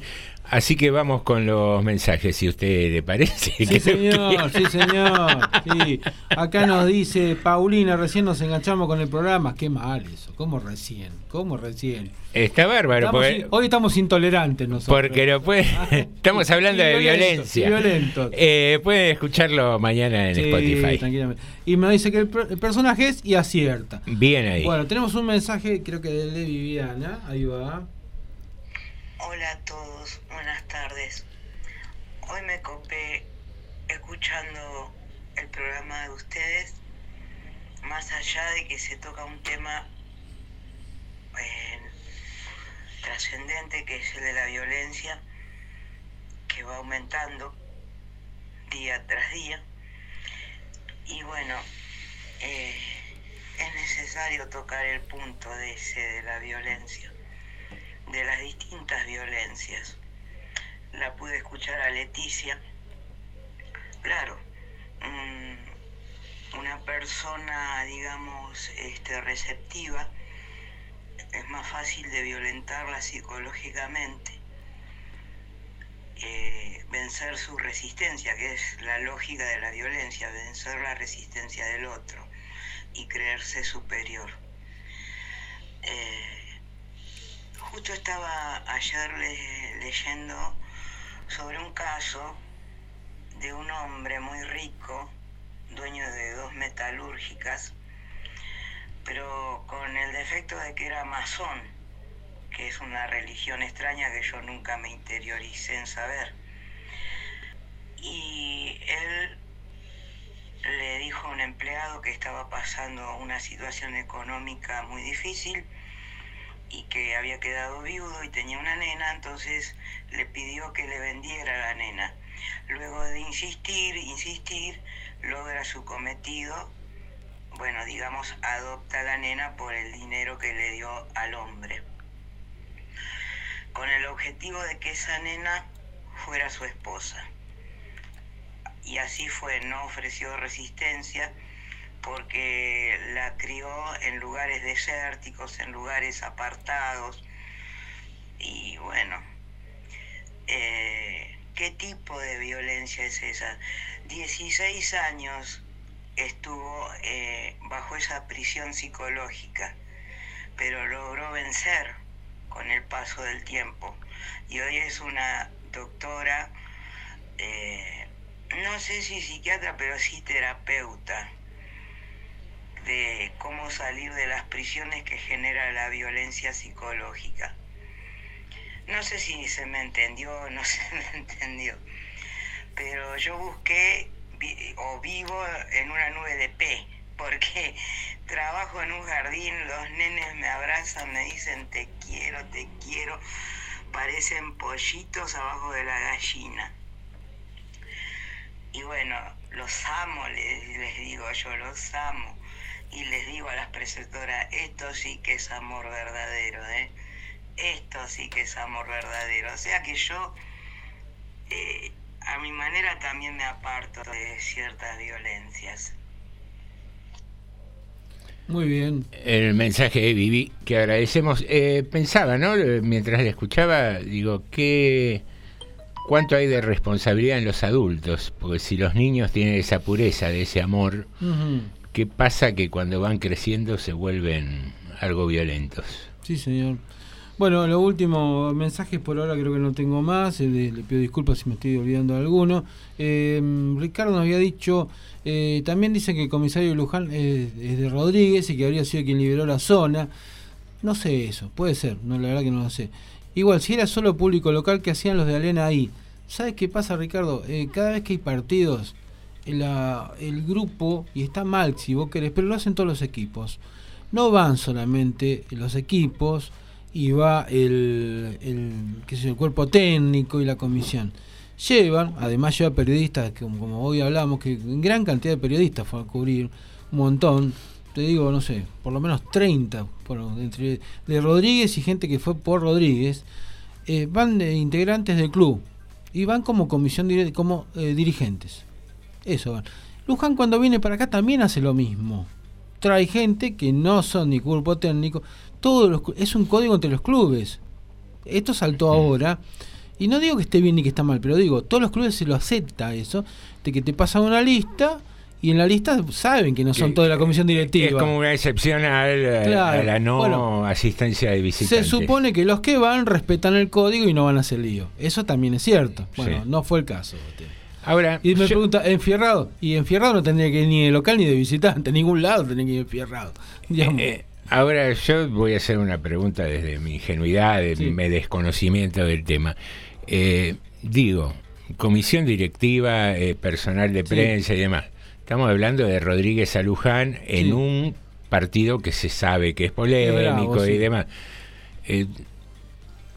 Así que vamos con los mensajes, si a usted le parece. Sí, señor, sí, señor. Sí. Acá nos dice Paulina, recién nos enganchamos con el programa. Qué mal eso. ¿Cómo recién? ¿Cómo recién? Está bárbaro. Estamos porque- in- hoy estamos intolerantes nosotros. Porque lo puede, estamos hablando de violencia. violentos. Eh, pueden escucharlo mañana en Sí, Spotify. tranquilamente. Y me dice que el, per- el personaje es y acierta. Bien ahí. Bueno, tenemos un mensaje, creo que de Viviana. Ahí va. Hola a todos, buenas tardes. Hoy me copé escuchando el programa de ustedes, más allá de que se toca un tema eh, trascendente que es el de la violencia, que va aumentando día tras día. Y bueno, eh, es necesario tocar el punto de ese de la violencia de las distintas violencias. La pude escuchar a Leticia. Claro, mm, una persona, digamos, este, receptiva, es más fácil de violentarla psicológicamente, vencer su resistencia, que es la lógica de la violencia, vencer la resistencia del otro y creerse superior. Eh, Justo estaba ayer le- leyendo sobre un caso de un hombre muy rico, dueño de dos metalúrgicas, pero con el defecto de que era masón, que es una religión extraña que yo nunca me interioricé en saber. Y él le dijo a un empleado que estaba pasando una situación económica muy difícil y que había quedado viudo y tenía una nena, entonces le pidió que le vendiera la nena. Luego de insistir, insistir, logra su cometido, bueno, digamos, adopta a la nena por el dinero que le dio al hombre, con el objetivo de que esa nena fuera su esposa. Y así fue, no ofreció resistencia porque la crió en lugares desérticos, en lugares apartados. Y bueno, eh, ¿qué tipo de violencia es esa? 16 años estuvo eh, bajo esa prisión psicológica, pero logró vencer con el paso del tiempo. Y hoy es una doctora, eh, no sé si psiquiatra, pero sí terapeuta de cómo salir de las prisiones que genera la violencia psicológica. No sé si se me entendió o no se me entendió, pero yo busqué o vivo en una nube de P, porque trabajo en un jardín, los nenes me abrazan, me dicen te quiero, te quiero, parecen pollitos abajo de la gallina. Y bueno, los amo, les, les digo yo, los amo. Y les digo a las preceptoras, esto sí que es amor verdadero, ¿eh? Esto sí que es amor verdadero. O sea que yo, eh, a mi manera, también me aparto de ciertas violencias. Muy bien. El mensaje de Vivi, que agradecemos. Eh, pensaba, ¿no? Eh, Mientras le escuchaba, digo, ¿qué, ¿cuánto hay de responsabilidad en los adultos? Porque si los niños tienen esa pureza de ese amor, Ujú. ¿Qué pasa que cuando van creciendo se vuelven algo violentos? Sí, señor. Bueno, lo último, mensajes por ahora creo que no tengo más. eh, le, pido disculpas si me estoy olvidando de alguno. Eh, Ricardo nos había dicho, eh, también dice que el comisario Luján eh, es de Rodríguez y que habría sido quien liberó la zona. No sé eso, puede ser, no la verdad que no lo sé. Igual, si era solo público local, ¿qué hacían los de Alena ahí? ¿Sabes qué pasa, Ricardo? Eh, cada vez que hay partidos, el grupo, y está mal si vos querés, pero lo hacen todos los equipos. No van solamente los equipos y va el, el, qué sé el cuerpo técnico y la comisión. Llevan, además lleva periodistas, que como, hoy hablamos, que gran cantidad de periodistas fueron a cubrir, un montón, te digo, no sé, por lo menos 30, por- de Rodríguez y gente que fue por Rodríguez, eh, van de integrantes del club y van como comisión como eh, dirigentes. Eso van. Luján cuando viene para acá también hace lo mismo. Trae gente que no son ni cuerpo técnico. Todos los, es un código entre los clubes. Esto saltó ahora. Y no digo que esté bien ni que está mal, pero digo, todos los clubes se lo acepta eso, de que te pasan una lista y en la lista saben que no son todos de la comisión directiva. Es como una excepción a, Claro. la no Bueno, asistencia de Se visitantes. supone que los que van respetan el código y no van a hacer lío. Eso también es cierto. Bueno, Sí. no fue el caso. Ahora, y me yo- pregunta, ¿enfierrado? Y enfierrado no tendría que ir ni de local ni de visitante. Ningún lado tendría que ir enfierrado. Digamos. Eh, ahora yo voy a hacer una pregunta desde mi ingenuidad, de Sí. mi desconocimiento del tema. Eh, digo, comisión directiva, eh, personal de Sí. prensa y demás. Estamos hablando de Rodríguez a Luján en Sí. un partido que se sabe que es polémico bravo, y demás. Eh,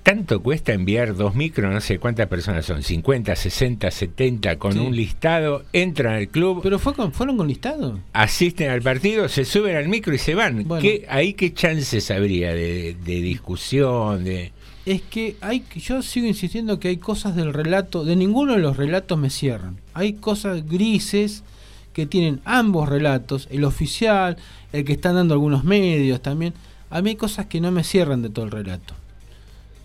¿Tanto cuesta enviar dos micros? No sé cuántas personas son, 50, 60, 70, con Sí. un listado, entran al club. ¿Pero fue con, fueron con listado? asisten al partido, se suben al micro y se van. Bueno. ¿Qué, ¿Ahí qué chances habría de, de discusión? de Es que hay, yo sigo insistiendo que hay cosas del relato, de ninguno de los relatos me cierran. Hay cosas grises que tienen ambos relatos, el oficial, el que están dando algunos medios también. A mí hay cosas que no me cierran de todo el relato.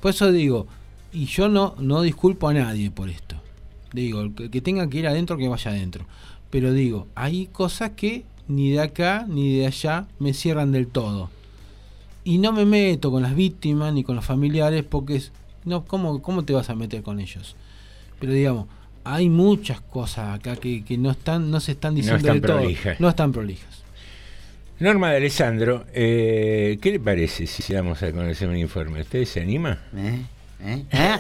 Por eso digo, y yo no, no disculpo a nadie por esto. Digo, el que, tenga que ir adentro, que vaya adentro. Pero digo, hay cosas que ni de acá ni de allá me cierran del todo y no me meto con las víctimas ni con los familiares porque es no cómo cómo te vas a meter con ellos pero digamos hay muchas cosas acá que, que no están no se están diciendo están del todo prolijas. no están prolijas Norma de Alessandro, eh, ¿qué le parece si damos a conocer un informe? ¿Usted se anima? ¿Eh? ¿Eh? Ah,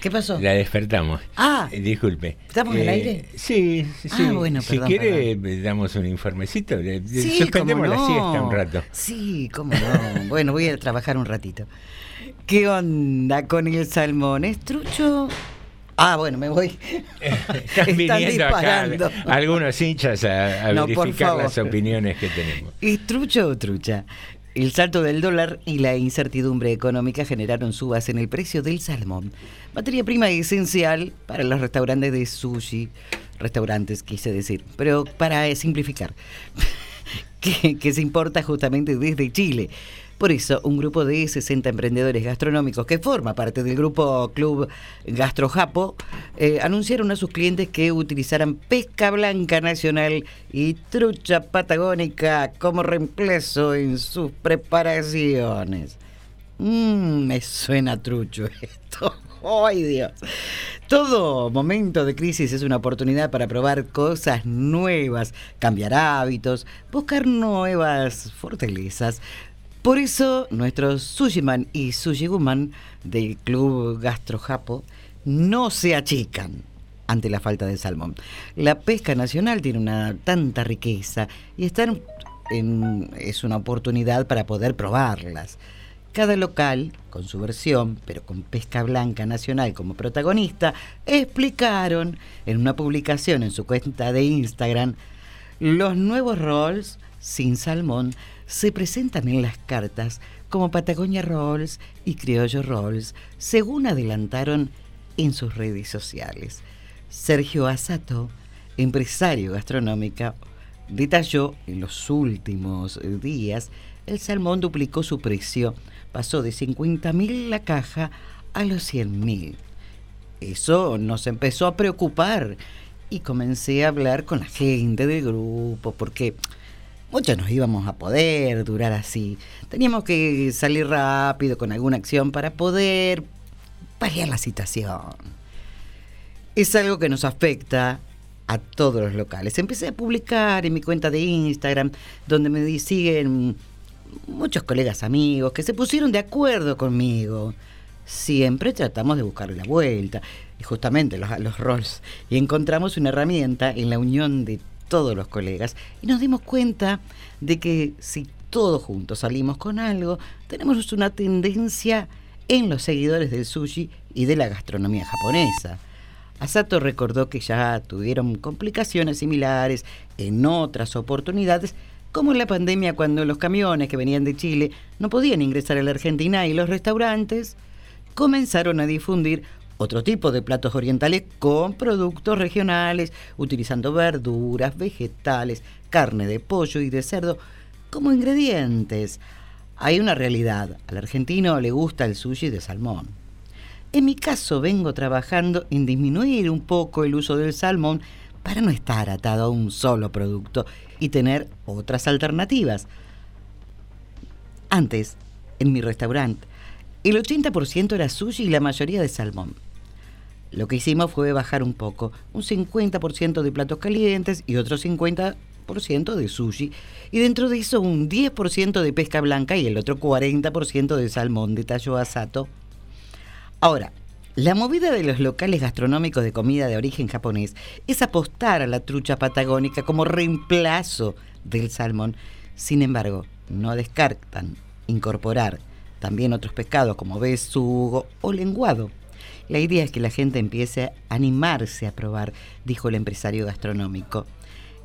¿Qué pasó? La despertamos. Ah. Eh, disculpe. ¿Estamos en el Eh, aire? Sí, sí. Ah, bueno, si perdón, quiere, damos un informecito. Sí, Suspendemos cómo la no. siesta un rato. Sí, cómo no. Bueno, voy a trabajar un ratito. ¿Qué onda con el salmón? ¿Es trucho Ah, bueno, me voy. Están viniendo acá disparando. algunos hinchas a, a No, por verificar las opiniones que tenemos. ¿Es trucho o trucha? El salto del dólar y la incertidumbre económica generaron subas en el precio del salmón, materia prima esencial para los restaurantes de sushi, restaurantes quise decir, pero para simplificar, que, que se importa justamente desde Chile. Por eso, un grupo de 60 emprendedores gastronómicos que forma parte del grupo Club Gastrojapo eh, anunciaron a sus clientes que utilizaran pesca blanca nacional y trucha patagónica como reemplazo en sus preparaciones. Mmm, me suena trucho esto. ¡Ay, Dios! Todo momento de crisis es una oportunidad para probar cosas nuevas, cambiar hábitos, buscar nuevas fortalezas. Por eso, nuestros sushiman y sushiguman del Club Gastrojapo no se achican ante la falta de salmón. La pesca nacional tiene una tanta riqueza y es una oportunidad para poder probarlas. Cada local, con su versión, pero con pesca blanca nacional como protagonista, explicaron en una publicación en su cuenta de Instagram los nuevos rolls sin salmón se presentan en las cartas como Patagonia Rolls y Criollo Rolls, según adelantaron en sus redes sociales. Sergio Asato, empresario gastronómico, detalló en los últimos días el salmón duplicó su precio, pasó de 50.000 la caja a los 100.000. Eso nos empezó a preocupar y comencé a hablar con la gente del grupo porque muchos nos íbamos a poder durar así. Teníamos que salir rápido con alguna acción para poder paliar la situación. Es algo que nos afecta a todos los locales. Empecé a publicar en mi cuenta de Instagram, donde me siguen muchos colegas amigos que se pusieron de acuerdo conmigo. Siempre tratamos de buscar la vuelta, y justamente los, los roles, y encontramos una herramienta en la unión de todos los colegas, y nos dimos cuenta de que si todos juntos salimos con algo, tenemos una tendencia en los seguidores del sushi y de la gastronomía japonesa. Asato recordó que ya tuvieron complicaciones similares en otras oportunidades, como en la pandemia cuando los camiones que venían de Chile no podían ingresar a la Argentina y los restaurantes comenzaron a difundir otro tipo de platos orientales con productos regionales, utilizando verduras, vegetales, carne de pollo y de cerdo como ingredientes. Hay una realidad, al argentino le gusta el sushi de salmón. En mi caso vengo trabajando en disminuir un poco el uso del salmón para no estar atado a un solo producto y tener otras alternativas. Antes, en mi restaurante, el 80% era sushi y la mayoría de salmón. Lo que hicimos fue bajar un poco, un 50% de platos calientes y otro 50% de sushi, y dentro de eso un 10% de pesca blanca y el otro 40% de salmón, detalló Asato. Ahora, la movida de los locales gastronómicos de comida de origen japonés es apostar a la trucha patagónica como reemplazo del salmón. Sin embargo, no descartan incorporar también otros pescados como besugo o lenguado. La idea es que la gente empiece a animarse a probar, dijo el empresario gastronómico.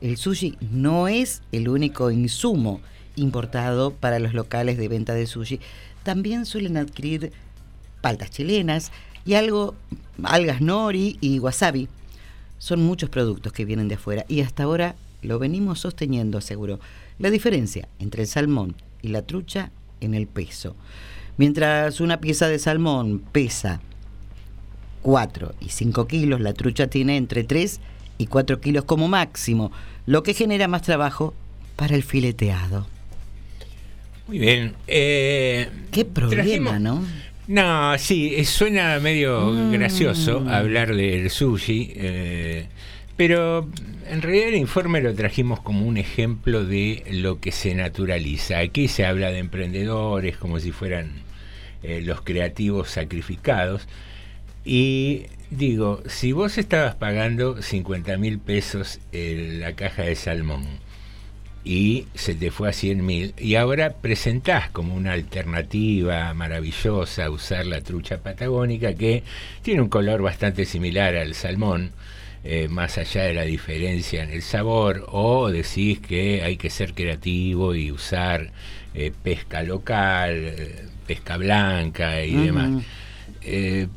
El sushi no es el único insumo importado para los locales de venta de sushi. También suelen adquirir paltas chilenas y algo, algas nori y wasabi. Son muchos productos que vienen de afuera y hasta ahora lo venimos sosteniendo, aseguró. La diferencia entre el salmón y la trucha en el peso. Mientras una pieza de salmón pesa 4 y 5 kilos, la trucha tiene entre 3 y 4 kilos como máximo, lo que genera más trabajo para el fileteado. Muy bien. eh, Qué problema, trajimos- ¿no? No, sí, eh, suena medio Mm. gracioso hablar del sushi, eh, pero en realidad el informe lo trajimos como un ejemplo de lo que se naturaliza. Aquí se habla de emprendedores como si fueran eh, los creativos sacrificados. Y digo, si vos estabas pagando 50 mil pesos en la caja de salmón y se te fue a 100.000 y ahora presentás como una alternativa maravillosa usar la trucha patagónica que tiene un color bastante similar al salmón, eh, más allá de la diferencia en el sabor, o decís que hay que ser creativo y usar eh, pesca local, eh, pesca blanca y demás. Eh,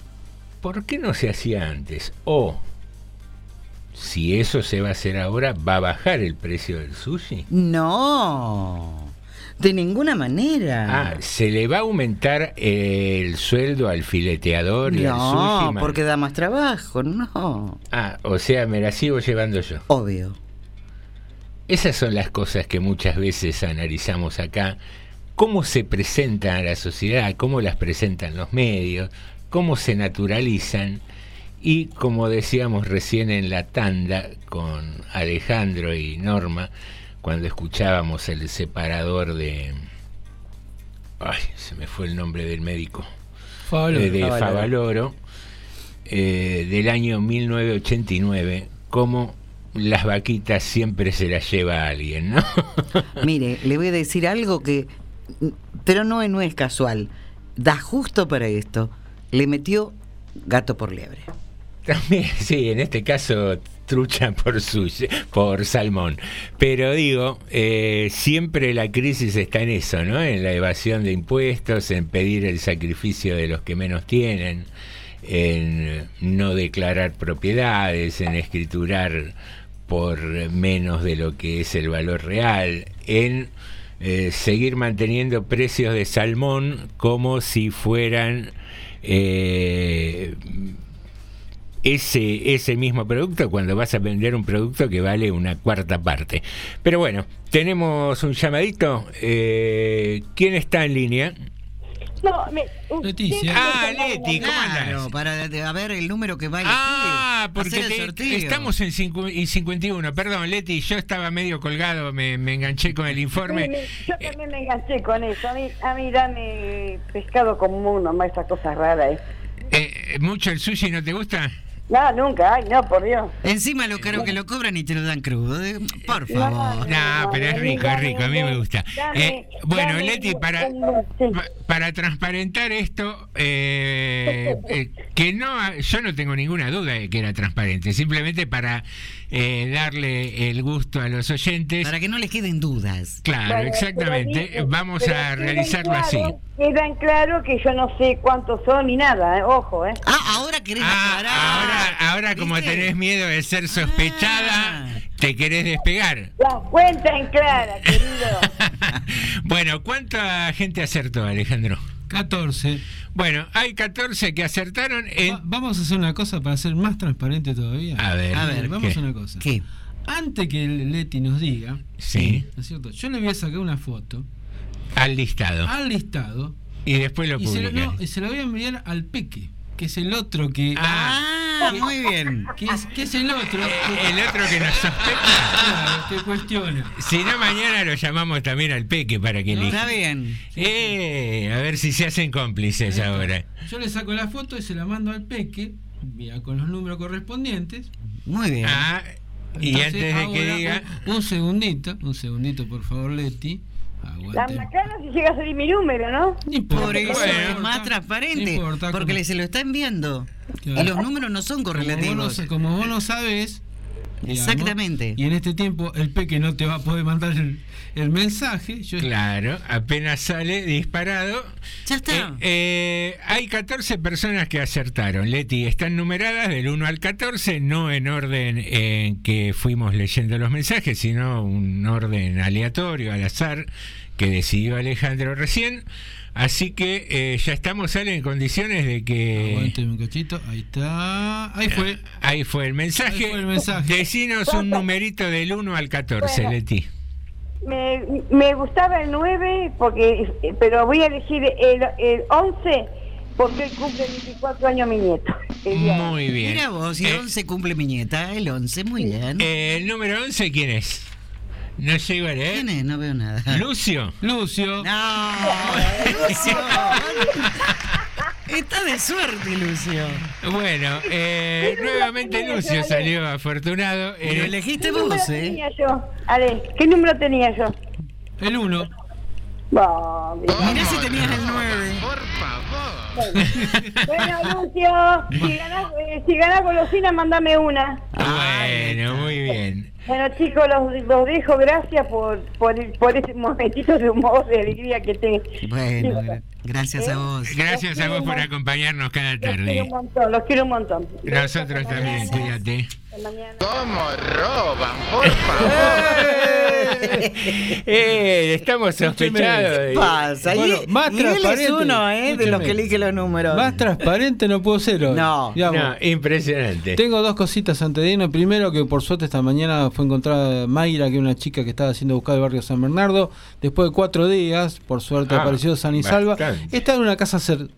¿Por qué no se hacía antes? O si eso se va a hacer ahora, ¿va a bajar el precio del sushi? No, de ninguna manera. Ah, ¿se le va a aumentar eh, el sueldo al fileteador y al no, sushi? man? porque da más trabajo, no. Ah, o sea, me la sigo llevando yo. Obvio. Esas son las cosas que muchas veces analizamos acá. Cómo se presentan a la sociedad, cómo las presentan los medios, cómo se naturalizan. Y como decíamos recién en la tanda con Alejandro y Norma, cuando escuchábamos el separador de... Ay, se me fue el nombre del médico. Favaloro. Eh, de Favaloro. Favaloro, eh, del año 1989, cómo las vaquitas siempre se las lleva alguien, ¿no? Mire, le voy a decir algo que, pero no, no es casual. Da justo para esto. Le metió gato por liebre. También, sí, en este caso trucha por sushi, por salmón. Pero digo, eh, siempre la crisis está en eso, ¿no? En la evasión de impuestos, en pedir el sacrificio de los que menos tienen, en no declarar propiedades, en escriturar por menos de lo que es el valor real, en eh, seguir manteniendo precios de salmón como si fueran eh, ese, ese mismo producto cuando vas a vender un producto que vale una cuarta parte. Pero bueno, tenemos un llamadito. Eh, ¿Quién está en línea? No, me, Leticia. Ah, Leti, ¿cómo Claro, para de- a ver el número que va. Ah, porque te- estamos en cincu- y 51. Perdón, Leti, yo estaba medio colgado, me, me enganché con el informe. Sí, me- yo también me enganché con eso. A mí, a mí dame pescado común, nomás esas cosas raras. ¿eh? Eh, ¿Mucho el sushi no te gusta? No, nunca, ay, no, por Dios. Encima lo caro que lo cobran y te lo dan crudo. eh, Por favor. No, pero es rico, es rico, a mí me gusta. Eh, bueno, Leti, para, pa- para transparentar esto, eh, eh, que no, yo no tengo ninguna duda de que era transparente, simplemente para eh, darle el gusto a los oyentes. Para que no les queden dudas. Claro, Bueno, exactamente. di- Vamos pero a realizarlo claro- así. Quedan claro que yo no sé cuántos son ni nada, ¿eh? ojo, ¿eh? Ah, ahora querés aclarar. Ahora, ahora como ¿Viste? tenés miedo de ser sospechada, Ah. te querés despegar. Las cuentas en clara, querido. Bueno, ¿cuánta gente acertó, Alejandro? 14. Bueno, hay 14 que acertaron en... Va- vamos a hacer una cosa para ser más transparente todavía. A ver, a ver, vamos ¿qué? a una cosa. ¿Qué? Antes que el Leti nos diga, Sí, ¿no es cierto? Yo le voy a sacar una foto al listado. al listado Y después lo y se, lo, publican. no, y se lo voy a enviar al Peque, que es el otro que. Ah, muy bien. Que es, que es el otro. El otro que nos sospecha. Claro, que cuestiona. Si no, mañana lo llamamos también al Peque para que elija. Está bien. Eh, a ver si se hacen cómplices ahora. Yo le saco la foto y se la mando al Peque, mira, con los números correspondientes. Muy bien. Ah, y Entonces, antes de que diga... Un, un segundito, un segundito, por favor, Leti. La Aguante. macana si llega a salir mi número, ¿no? Importa, Por eso Bueno, es más transparente. no importa, porque como- le se lo está enviando. Claro. Y los números no son Como vos, no, correlativos. como vos no sabes. Digamos, Exactamente. y en este tiempo el Peque no te va a poder mandar el, el mensaje. Yo Claro, apenas sale disparado. Ya está. Eh, eh, hay 14 personas que acertaron. Leti, están numeradas del 1 al 14, no en orden en que fuimos leyendo los mensajes, sino un orden aleatorio, al azar, que decidió Alejandro recién. Así que eh, ya estamos, sale en condiciones de que... Aguánteme un cachito, ahí está. Ahí fue. Ahí fue el mensaje. Ahí fue el mensaje. Decinos un numerito del 1 al 14, Bueno. Leti. Me, me gustaba el 9, porque, pero voy a elegir el, el 11 porque hoy cumple 24 años mi nieto. el Muy bien. Mira vos, si Eh, el 11 cumple mi nieta, el 11, muy bien. eh, el número 11, ¿quién es? No llego a leer. ¿Quién es? No veo nada. Lucio. Lucio. No, Lucio. Está de suerte, Lucio. Bueno, eh, nuevamente Lucio salió afortunado. Lo Eh, elegiste ¿Qué número vos, ¿eh? tenía yo? Ale, ¿qué número tenía yo? El 1. Mirá si tenías el 9. Bueno, Lucio, si ganás, eh, si ganás golosina, mándame una. bueno, muy bien. Bueno, chicos, los, los dejo. Gracias por, por, por ese momentito de humor, de alegría que te. Bueno, gra- gracias a vos. Gracias a vos por acompañarnos cada Los quiero tarde. un montón, los quiero un montón. Nosotros también, cuídate. ¿Cómo roban? Por favor. Eh, estamos sospechados. de- ¿Qué pasa? Y- Bueno, más y, él es transparente. uno, ¿eh? De los que elige los números. Más transparente no puedo ser hoy. No. Digamos, No, impresionante. Tengo dos cositas antes de irnos. Primero, que por suerte esta mañana fue encontrada Mayra, que es una chica que estaba siendo buscada del barrio San Bernardo. Después de cuatro días, por suerte Ah, apareció San y salva. Está en una casa cer-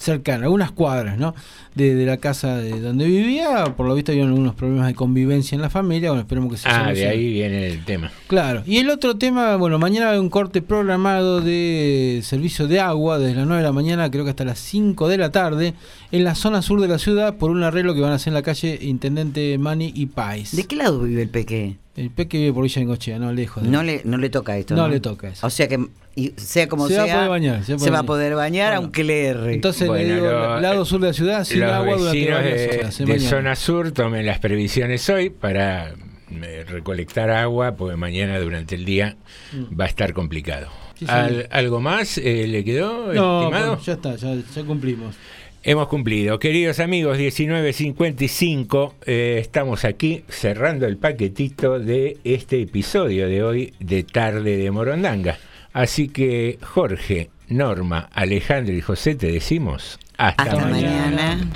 cercana, algunas cuadras, ¿no? De, de la casa de donde vivía. Por lo visto, había algunos problemas de convivencia en la familia. Bueno, esperemos que se Ah, de ahí viene el tema. Claro. Y el otro tema, bueno, mañana hay un corte programado de servicio de agua desde las 9 de la mañana, creo que hasta las 5 de la tarde, en la zona sur de la ciudad por un arreglo que van a hacer en la calle Intendente Mani y Pais. ¿De qué lado vive el peque? El peque vive por Villa Engochea, no lejos. de- No le, no le toca esto. No le toca eso. O sea que, y sea como Se va sea, a poder bañar, se, se va a va a poder bañar, Bueno. aunque le erre. Entonces Bueno, le digo, lo- lado sur de la ciudad, sin Los agua durante varias de, horas. eh, de mañana. zona sur tomen las previsiones hoy para eh, recolectar agua, porque mañana durante el día va a estar complicado. Sí, señor. Al- ¿Algo más eh, le quedó, No, estimado? bueno, ya está, ya, ya cumplimos. Hemos cumplido. Queridos amigos, 19.55, eh, estamos aquí cerrando el paquetito de este episodio de hoy de Tarde de Morondanga. Así que Jorge, Norma, Alejandro y José te decimos hasta, Hasta mañana. mañana.